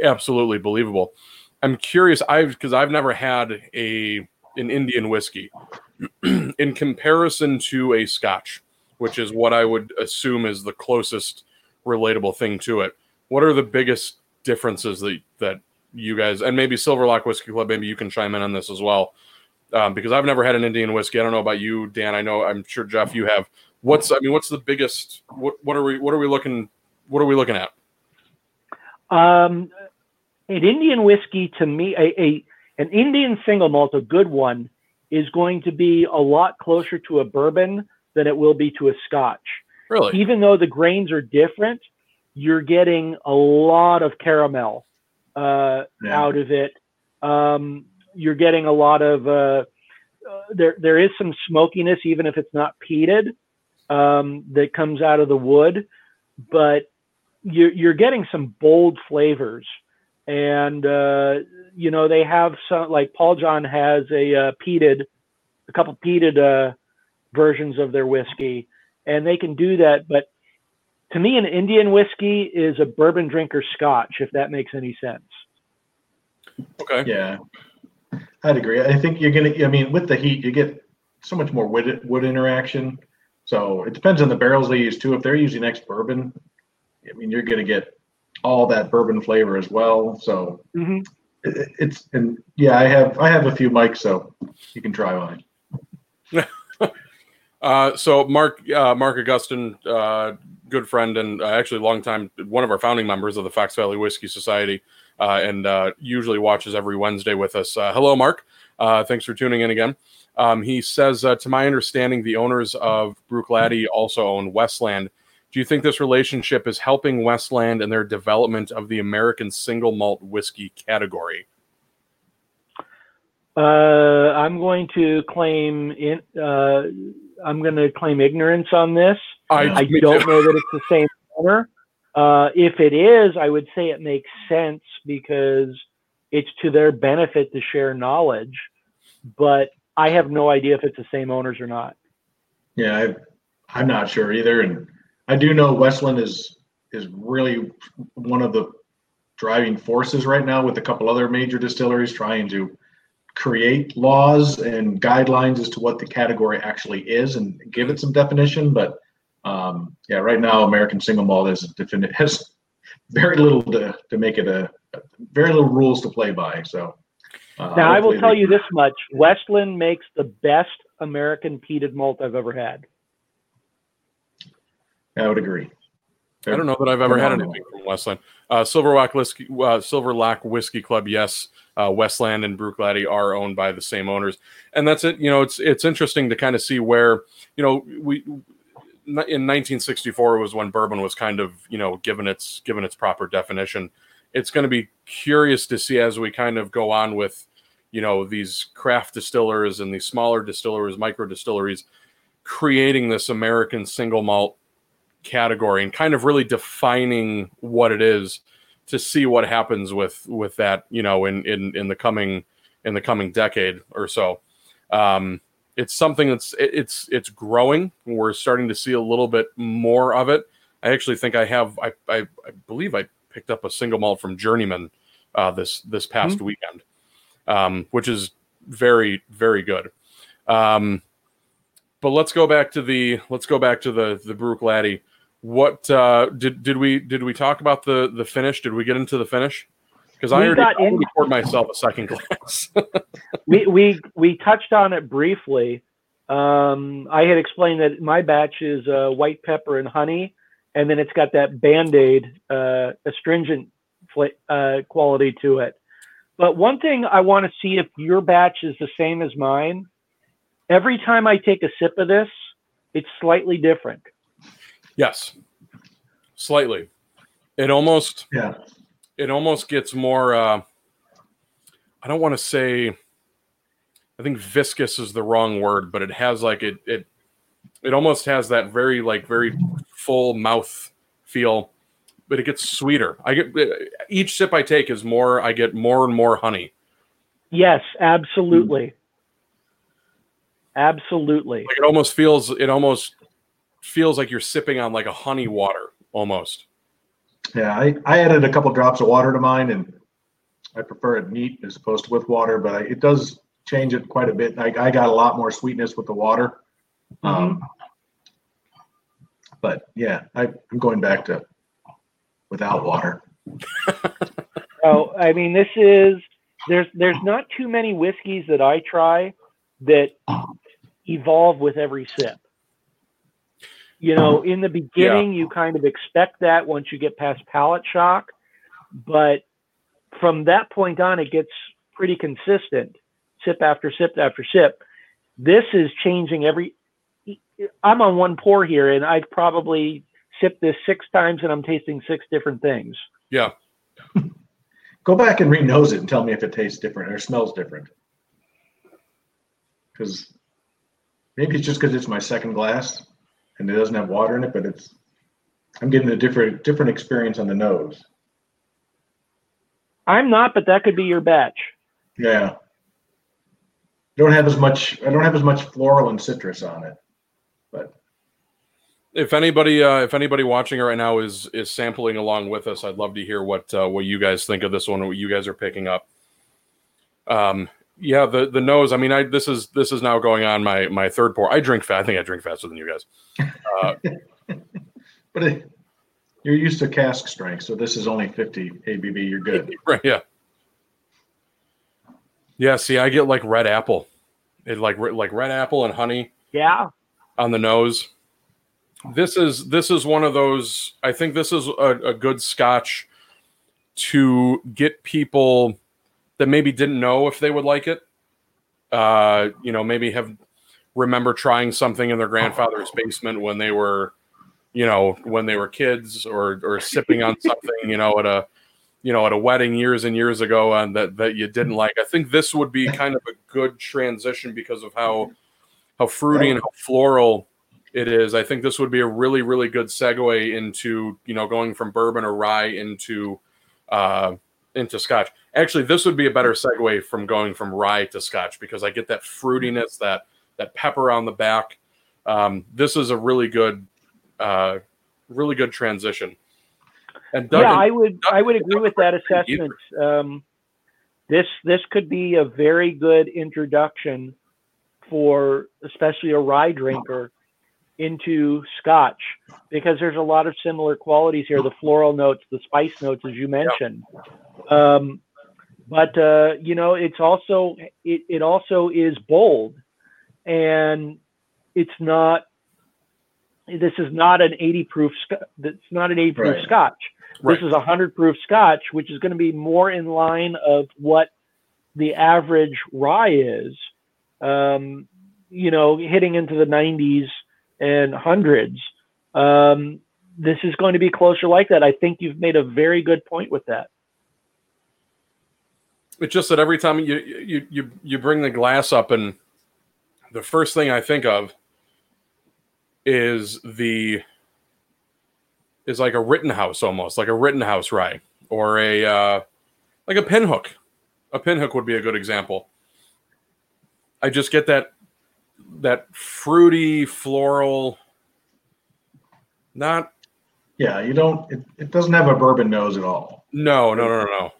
absolutely believable. I'm curious, I've because I've never had a an Indian whiskey in comparison to a Scotch, which is what I would assume is the closest relatable thing to it. What are the biggest differences that that you guys and maybe Silverlock Whiskey Club, maybe you can chime in on this as well. Um, because I've never had an Indian whiskey. I don't know about you, Dan. I know I'm sure Jeff, you have. What's I mean, what's the biggest? What what are we what are we looking what are we looking at? Um, an Indian whiskey to me, a, a an Indian single malt, a good one, is going to be a lot closer to a bourbon than it will be to a Scotch. Really? Even though the grains are different, you're getting a lot of caramel uh, Yeah. out of it. Um, you're getting a lot of uh, uh, there. There is some smokiness, even if it's not peated, um, that comes out of the wood, but you're, you're getting some bold flavors. And uh, you know they have some like Paul John has a uh, peated, a couple peated uh, versions of their whiskey, and they can do that. But to me, an Indian whiskey is a bourbon drinker Scotch, if that makes any sense. Okay. Yeah, I'd agree. I think you're gonna. I mean, with the heat, you get so much more wood wood interaction. So it depends on the barrels they use too. If they're using ex bourbon, I mean, you're gonna get all that bourbon flavor as well. So Mm-hmm. it, it's and yeah, I have I have a few mics, so you can try mine. Uh, so Mark uh, Mark Augustine, uh, good friend and uh, actually long time one of our founding members of the Fox Valley Whiskey Society, and uh, usually watches every Wednesday with us. Uh, hello, Mark. Uh, thanks for tuning in again. Um, he says, uh, to my understanding, the owners of Bruichladdich also own Westland. Do you think this relationship is helping Westland in their development of the American single malt whiskey category? Uh, I'm going to claim in. Uh, I'm going to claim ignorance on this. I me don't know that it's the same owner. Uh, if it is, I would say it makes sense because it's to their benefit to share knowledge. But I have no idea if it's the same owners or not. Yeah, I, I'm not sure either, and I do know Westland is is really one of the driving forces right now with a couple other major distilleries trying to create laws and guidelines as to what the category actually is and give it some definition. But um, yeah, right now American single malt is definite has very little to, to make it a very little rules to play by. So uh, Now, I will tell you this much Westland makes the best American peated malt I've ever had. I would agree. I don't know that I've ever had anything from Westland. Uh, Silverlock Whiskey, uh, Silverlock Whiskey Club, yes. Uh, Westland and Bruichladdich are owned by the same owners, and that's it. You know, it's it's interesting to kind of see where you know we in 1964 was when bourbon was kind of you know given its given its proper definition. It's going to be curious to see as we kind of go on with you know these craft distillers and these smaller distillers, micro distilleries, creating this American single malt category and kind of really defining what it is to see what happens with with that you know in in in the coming in the coming decade or so um it's something that's it- it's it's growing we're starting to see a little bit more of it i actually think i have i i, I believe i picked up a single malt from journeyman uh this this past weekend um which is very very good um but let's go back to the let's go back to the the Bruichladdich. What uh, did did we did we talk about the the finish? Did we get into the finish? Because I We already, got I in- already poured myself a second glass. we we we touched on it briefly. Um, I had explained that my batch is uh, white pepper and honey, and then it's got that band aid uh, astringent fla- uh, quality to it. But one thing I want to see if your batch is the same as mine. Every time I take a sip of this, it's slightly different. yes, slightly. It almost Yeah. It almost gets more. Uh, I don't want to say. I think viscous is the wrong word, but it has like it it it almost has that very like very full mouth feel, but it gets sweeter. I get each sip I take is more. I get more and more honey. Yes, absolutely, absolutely. Like it almost feels. It almost feels like you're sipping on like a honey water almost. Yeah, I, I added a couple drops of water to mine, and I prefer it neat as opposed to with water, but I, it does change it quite a bit. I, I got a lot more sweetness with the water. Um, but yeah, I, I'm going back to without water. oh, I mean, this is there's there's not too many whiskeys that I try that evolve with every sip. You know, in the beginning, yeah. you kind of expect that once you get past palate shock, but from that point on, it gets pretty consistent, sip after sip after sip. This is changing every. I'm on one pour here, and I've probably sipped this six times, and I'm tasting six different things. Yeah. Go back and re-nose it and tell me if it tastes different or smells different. Because maybe it's just because it's my second glass and it doesn't have water in it, but it's I'm getting a different different experience on the nose. I'm not, but that could be your batch. Yeah. I Don't have as much. I don't have as much floral and citrus on it, but if anybody uh, if anybody watching right now is is sampling along with us i'd love to hear what uh, what you guys think of this one what you guys are picking up um yeah the the nose i mean i this is this is now going on my my third pour. I drink fast i think i drink faster than you guys. Uh, but it, you're used to cask strength so this is only 50 abv you're good. Right yeah. Yeah see i get like red apple. It like like red apple and honey yeah. on the nose. This is this is one of those. I think this is a, a good Scotch to get people that maybe didn't know if they would like it. Uh, you know, maybe have remember trying something in their grandfather's basement when they were, you know, when they were kids, or or sipping on something, you know, at a you know at a wedding years and years ago, and that that you didn't like. I think this would be kind of a good transition because of how how fruity and how floral it is. I think this would be a really, really good segue into you know going from bourbon or rye into uh, into Scotch. Actually, this would be a better segue from going from rye to Scotch because I get that fruitiness, that that pepper on the back. Um, this is a really good, uh, really good transition. And Doug, yeah, I would Doug, I would agree Doug with that assessment. Um, this this could be a very good introduction for especially a rye drinker into scotch because there's a lot of similar qualities here the floral notes the spice notes as you mentioned um, but uh, you know it's also it, it also is bold and it's not this is not an 80 proof it's not an 80 proof right. scotch right. this is a 100 proof scotch which is going to be more in line of what the average rye is um, you know hitting into the 90s and hundreds. Um, this is going to be closer like that. I think you've made a very good point with that. It's just that every time you you you you bring the glass up, and the first thing I think of is the is like a Rittenhouse almost like a Rittenhouse rye or a uh, like a pinhook. A pinhook would be a good example. I just get that that fruity floral not yeah you don't it, it doesn't have a bourbon nose at all. No no no no no.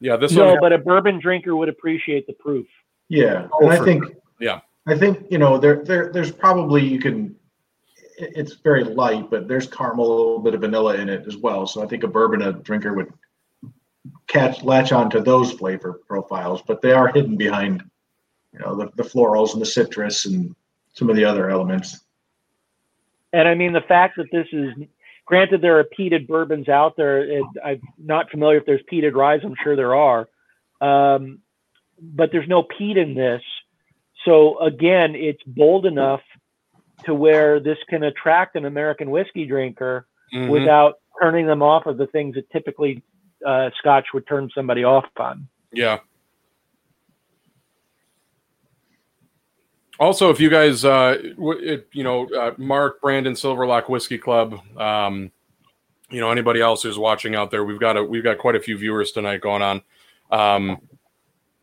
Yeah this no but a bourbon drinker would appreciate the proof. Yeah oh, and i think sure. yeah. I think you know there, there there's probably you can it's very light but there's caramel a little bit of vanilla in it as well. So i think a bourbon a drinker would catch latch on to those flavor profiles but they are hidden behind you know the, the florals and the citrus and some of the other elements. And I mean the fact that this is granted there are peated bourbons out there. It, I'm not familiar if there's peated rye. I'm sure there are, um, but there's no peat in this. So again, it's bold enough to where this can attract an American whiskey drinker mm-hmm. without turning them off of the things that typically uh, Scotch would turn somebody off on. Yeah, also, if you guys, uh, it, you know, uh, Mark, Brandon, Silverlock Whiskey Club, um, you know, anybody else who's watching out there, we've got a, we've got quite a few viewers tonight going on. Um,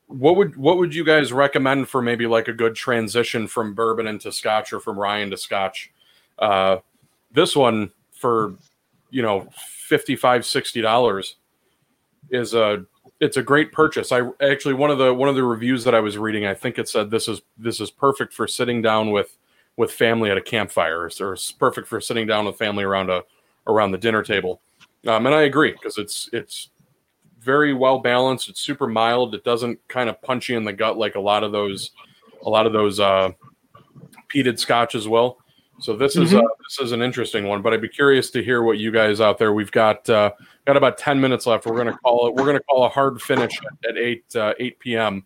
what would what would you guys recommend for maybe like a good transition from bourbon into Scotch or from rye into Scotch? Uh, this one for you know 55 60 dollars is a it's a great purchase. I actually one of the one of the reviews that I was reading, I think it said this is this is perfect for sitting down with with family at a campfire, or, or perfect for sitting down with family around a around the dinner table. um, and I agree because it's it's very well balanced. It's super mild. It doesn't kind of punch you in the gut like a lot of those a lot of those uh, peated Scotch as well. So this is uh, this is an interesting one, but I'd be curious to hear what you guys out there. We've got uh, got about ten minutes left. We're gonna call it. We're gonna call a hard finish at eight uh, eight p.m.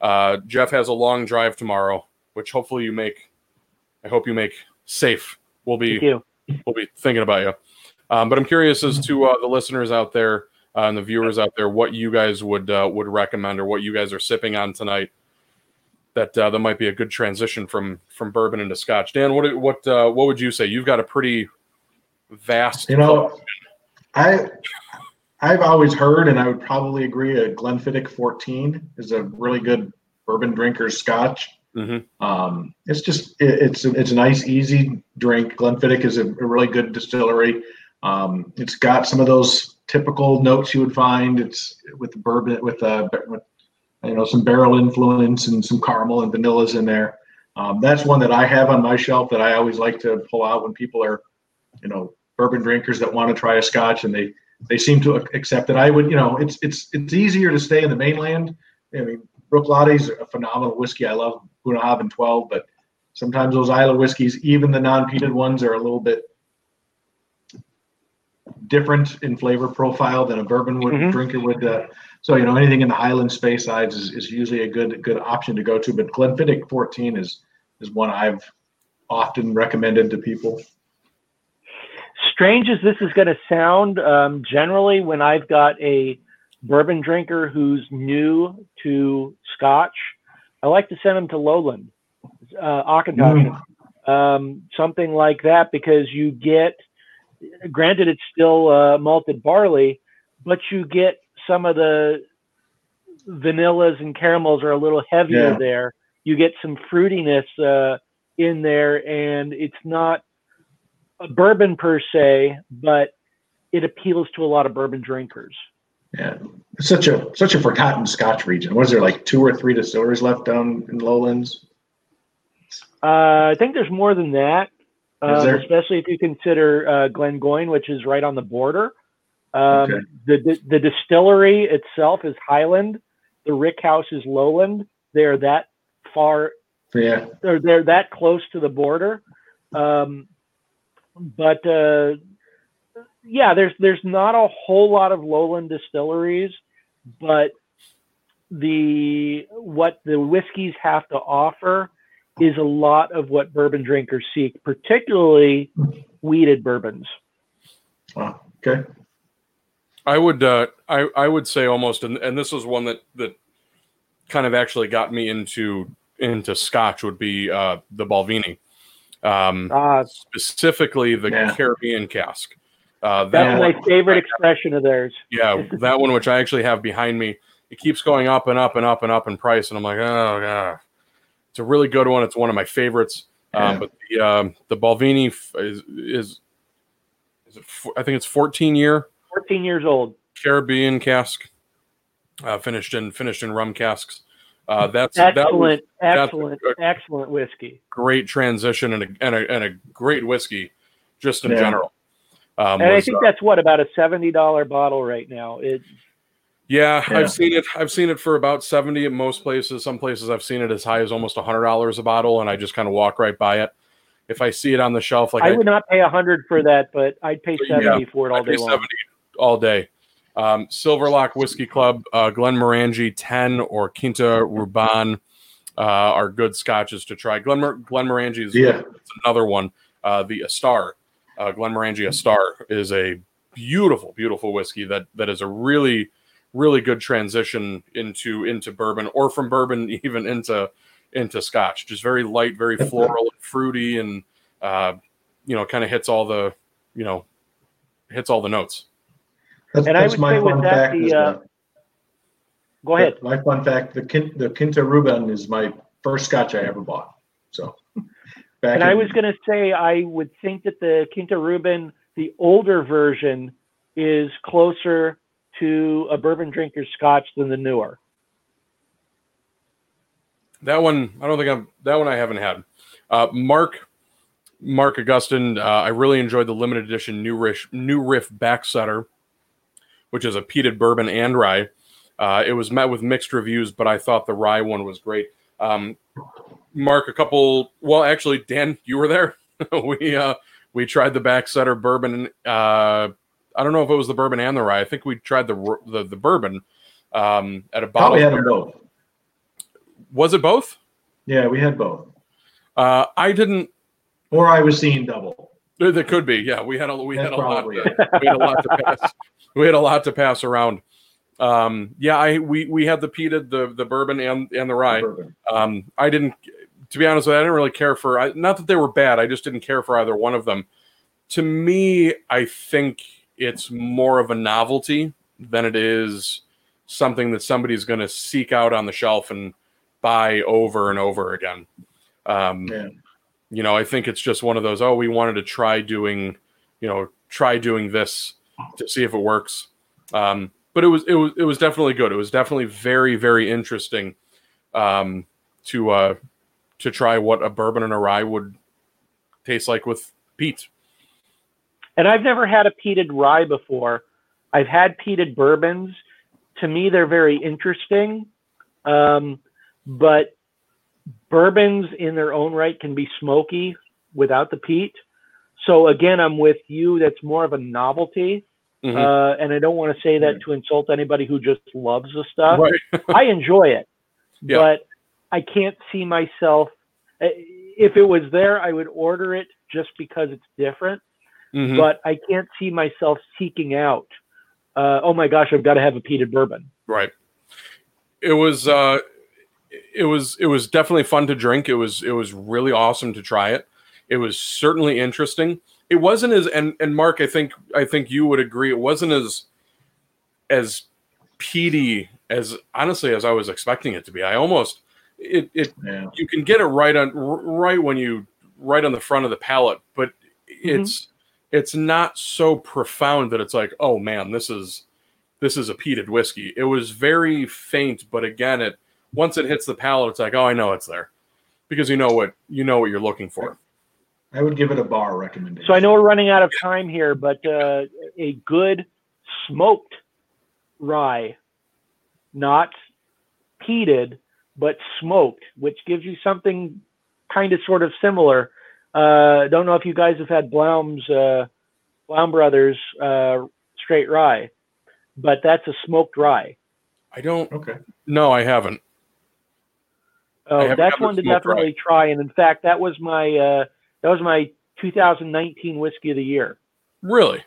Uh, Jeff has a long drive tomorrow, which hopefully you make. I hope you make safe. We'll be we'll be thinking about you. Um, but I'm curious as to uh, the listeners out there and the viewers out there, what you guys would uh, would recommend or what you guys are sipping on tonight. That uh, that might be a good transition from from bourbon into Scotch. Dan, what what uh, what would you say? You've got a pretty vast. You know, I I've always heard, and I would probably agree, a Glenfiddich 14 is a really good bourbon drinker's Scotch. Mhm. Um, it's just it, it's it's a nice, easy drink. Glenfiddich is a, a really good distillery. Um, it's got some of those typical notes you would find. It's with bourbon with uh with you know some barrel influence and some caramel and vanillas in there. Um, that's one that I have on my shelf that I always like to pull out when people are, you know, bourbon drinkers that want to try a Scotch and they they seem to accept it. I would, you know, it's it's it's easier to stay in the mainland. I mean, Bruichladdich is a phenomenal whiskey. I love Bunnahabhain 12, but sometimes those Islay whiskeys, even the non-peated ones, are a little bit different in flavor profile than a bourbon would, Mhm. drinker would. Uh, so you know, anything in the Highland Speysides is, is usually a good good option to go to. But Glenfiddich 14 is is one I've often recommended to people. Strange as this is going to sound, um, generally when I've got a bourbon drinker who's new to Scotch, I like to send them to Lowland, uh, Auchentoshan, um, something like that, because you get, granted, it's still uh, malted barley, but you get some of the vanillas and caramels are a little heavier Yeah. there. You get some fruitiness uh, in there, and it's not a bourbon per se, but it appeals to a lot of bourbon drinkers. Yeah, it's such a such a forgotten Scotch region. Was there like two or three distilleries left down in Lowlands? Uh, I think there's more than that, um, there? especially if you consider uh, Glengoyne, which is right on the border. Um, Okay. the, the the distillery itself is Highland. The Rick House is Lowland. They're that far. Yeah, They're they're that close to the border. Um, but uh, yeah, there's there's not a whole lot of lowland distilleries, but the what the whiskeys have to offer is a lot of what bourbon drinkers seek, particularly wheated bourbons. wow. okay. I would uh, I I would say almost, and, and this is one that that kind of actually got me into into Scotch would be uh, the Balvenie, um, Uh, specifically the Yeah. Caribbean cask. Uh, that that's one, my favorite expression of theirs. yeah, that one which I actually have behind me. It keeps going up and up and up and up in price, and I'm like, oh god, it's a really good one. It's one of my favorites. Yeah. Um, but the um, the Balvenie is is, is it, f- I think it's 14 year 14 years old. Caribbean cask, uh, finished in finished in rum casks. Uh, that's that was Excellent, that's a excellent, excellent whiskey. great transition and a, and a and a great whiskey, just in Yeah. general. Um, And I think uh, that's what about a $70 bottle right now. It yeah, Yeah. I've seen it. I've seen it for about seventy at most places. Some places I've seen it as high as almost hundred dollars a bottle, and I just kind of walk right by it. If I see it on the shelf, like I I, would not pay a hundred for that, but I'd pay Yeah, seventy for it all I'd pay day long. 70 all day. Um, Silverlock Whiskey Club, uh, Glenmorangie 10 or Quinta Ruban uh, are good scotches to try. Glen Glenmorangie is Yeah. it's another one. Uh, the Astar, uh, Glenmorangie Astar is a beautiful, beautiful whiskey that that is a really, really good transition into into bourbon or from bourbon even into into Scotch. Just very light, very floral and fruity, and uh, you know, kind of hits all the you know hits all the notes. That's, And I would my say with fun that, fact. the, is, uh, Go ahead. My fun fact: the Kin- the Quinta Ruban is my first Scotch I ever bought. So, back And I was going to say, I would think that the Quinta Ruban, the older version, is closer to a bourbon drinker's scotch than the newer. That one, I don't think I'm. That one I haven't had. Uh, Mark, Mark Augustine, Uh, I really enjoyed the limited edition new riff, new riff backsetter which is a peated bourbon and rye. Uh, it was met with mixed reviews, but I thought the rye one was great. Um, Mark, a couple. Well, actually, Dan, you were there. we uh, we tried the backsetter bourbon. Uh, I don't know if it was the bourbon and the rye. I think we tried the the, the bourbon um, at a bottle. Probably had them both. Was it both? Yeah, we had both. Uh, I didn't. Or I was seeing double. There could be. Yeah, we had a we That's had a lot. To, we had a lot to pass. we had a lot to pass around. Um, yeah, I we we had the pita, the the bourbon and and the rye. Bourbon. Um, I didn't, to be honest with you, I didn't really care for. I, not that they were bad. I just didn't care for either one of them. To me, I think it's more of a novelty than it is something that somebody's going to seek out on the shelf and buy over and over again. Um, Yeah. You know, I think it's just one of those. Oh, we wanted to try doing, you know, try doing this to see if it works. Um, but it was it was it was definitely good. It was definitely very very interesting um, to uh, to try what a bourbon and a rye would taste like with peat. And I've never had a peated rye before. I've had peated bourbons. To me, they're very interesting. Um, but bourbons in their own right can be smoky without the peat. So again, I'm with you. That's more of a novelty. Mhm. Uh, and I don't want to say that to insult anybody who just loves the stuff. Right. I enjoy it, Yeah. but I can't see myself. eh, If it was there, I would order it just because it's different Mhm. but I can't see myself seeking out. Uh, oh my gosh, I've got to have a peated bourbon. Right. It was uh it was it was definitely fun to drink. It was it was really awesome to try it. It was certainly interesting. It wasn't as and and Mark, I think I think you would agree it wasn't as as peaty as honestly as I was expecting it to be. I almost it it Yeah. you can get it right on right when you right on the front of the palate, but mm-hmm. it's it's not so profound that it's like, oh man, this is this is a peated whiskey. It was very faint, but again, it once it hits the palate, it's like, oh, I know it's there because you know what you know what you're looking for. I would give it a bar recommendation. So I know we're running out of time here, but uh, a good smoked rye, not peated, but smoked, which gives you something kind of sort of similar. Uh, don't know if you guys have had Blaum's uh, Blaum Brothers uh, straight rye, but that's a smoked rye. I don't. Okay. No, I haven't. I Oh, haven't that's one to smoked rye. definitely try. And in fact, that was my uh, that was my 2019 whiskey of the year. Really?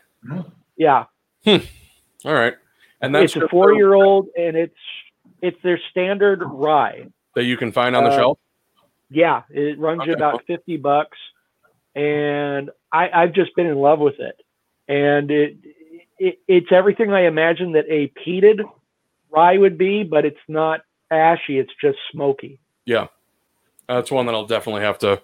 Yeah, All right. And that's it's a four year old, and it's it's their standard rye. that you can find on the uh, shelf. Yeah, it runs you about 50 bucks, and I, I've just been in love with it. And it, it it's everything I imagined that a peated rye would be, but it's not ashy. It's just smoky. Yeah, that's one that I'll definitely have to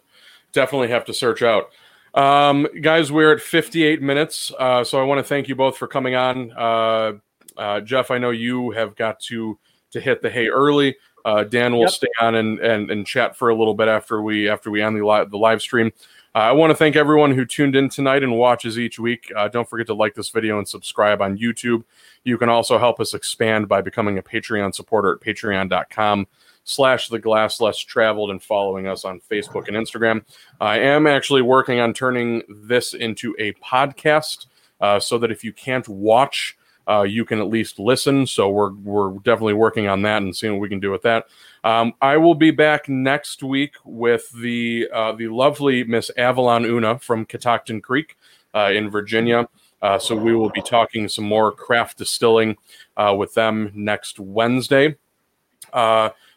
definitely have to search out. Um, guys, we're at 58 minutes, uh, so I want to thank you both for coming on. Uh, uh, Jeff, I know you have got to to hit the hay early. Uh, Dan will Yep. stay on and, and and chat for a little bit after we after we end the live the live stream. Uh, I want to thank everyone who tuned in tonight and watches each week. Uh, don't forget to like this video and subscribe on YouTube. You can also help us expand by becoming a Patreon supporter at patreon.com slash the glass less traveled and following us on Facebook and Instagram. I am actually working on turning this into a podcast uh, so that if you can't watch, uh, you can at least listen. So we're we're definitely working on that and seeing what we can do with that. Um, I will be back next week with the uh, the lovely Miss Avalon Una from Catoctin Creek uh, in Virginia. Uh, so we will be talking some more craft distilling uh, with them next Wednesday.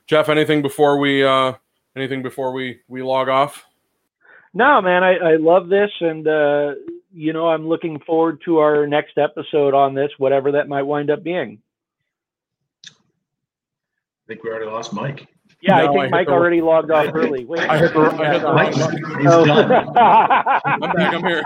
Jeff, anything before we uh, anything before we we log off? No, man, I, I love this, and uh, you know, I'm looking forward to our next episode on this, whatever that might wind up being. I think we already lost Mike. Yeah, No, I I think hit Mike the- already logged off early. Wait, I hit the- I hit the- Mike, he's Oh. done. I'm back. I'm here.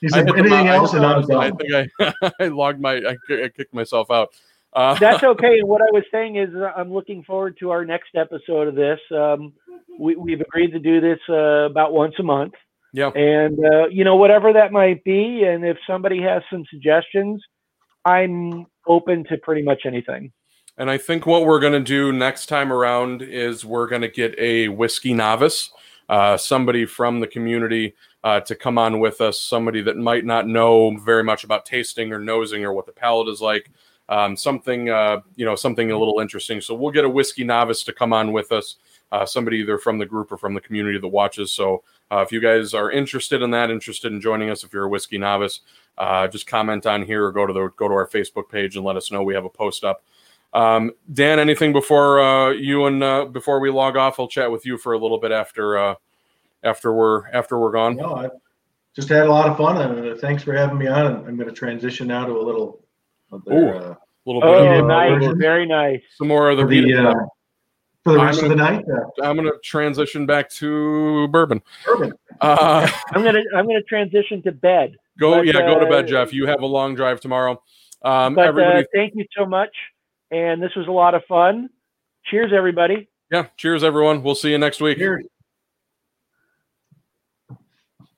He I said anything mo- I else, hit and I'm mouse, I think I, I logged my I, I kicked myself out. Uh, That's okay. And what I was saying is, uh, I'm looking forward to our next episode of this. Um, we, we've agreed to do this uh, about once a month, yeah. and uh, you know, whatever that might be. And if somebody has some suggestions, I'm open to pretty much anything. And I think what we're going to do next time around is we're going to get a whiskey novice, uh, somebody from the community uh, to come on with us, somebody that might not know very much about tasting or nosing or what the palate is like. Um, something, uh, you know, something a little interesting. So we'll get a whiskey novice to come on with us, uh, somebody either from the group or from the community that watches. So uh, if you guys are interested in that, interested in joining us, if you're a whiskey novice, just comment on here or go to the go to our Facebook page and let us know. We have a post up. Um, Dan, anything before uh, you and uh, before we log off? I'll chat with you for a little bit after uh, after we're after we're gone. No, I just had a lot of fun. And thanks for having me on. I'm going to transition now to a little. Of their, uh, little bit Oh, of, nice, version. very nice. some more of the, for the, uh, for the I'm rest of the night. Uh, I'm going to transition back to bourbon. bourbon. Uh, I'm gonna I'm gonna transition to bed. go, But, yeah, go to uh, bed, Jeff. You have a long drive tomorrow. Um, But uh, everybody, thank you so much, and this was a lot of fun. Cheers, everybody. yeah, cheers, everyone. We'll see you next week. Cheers.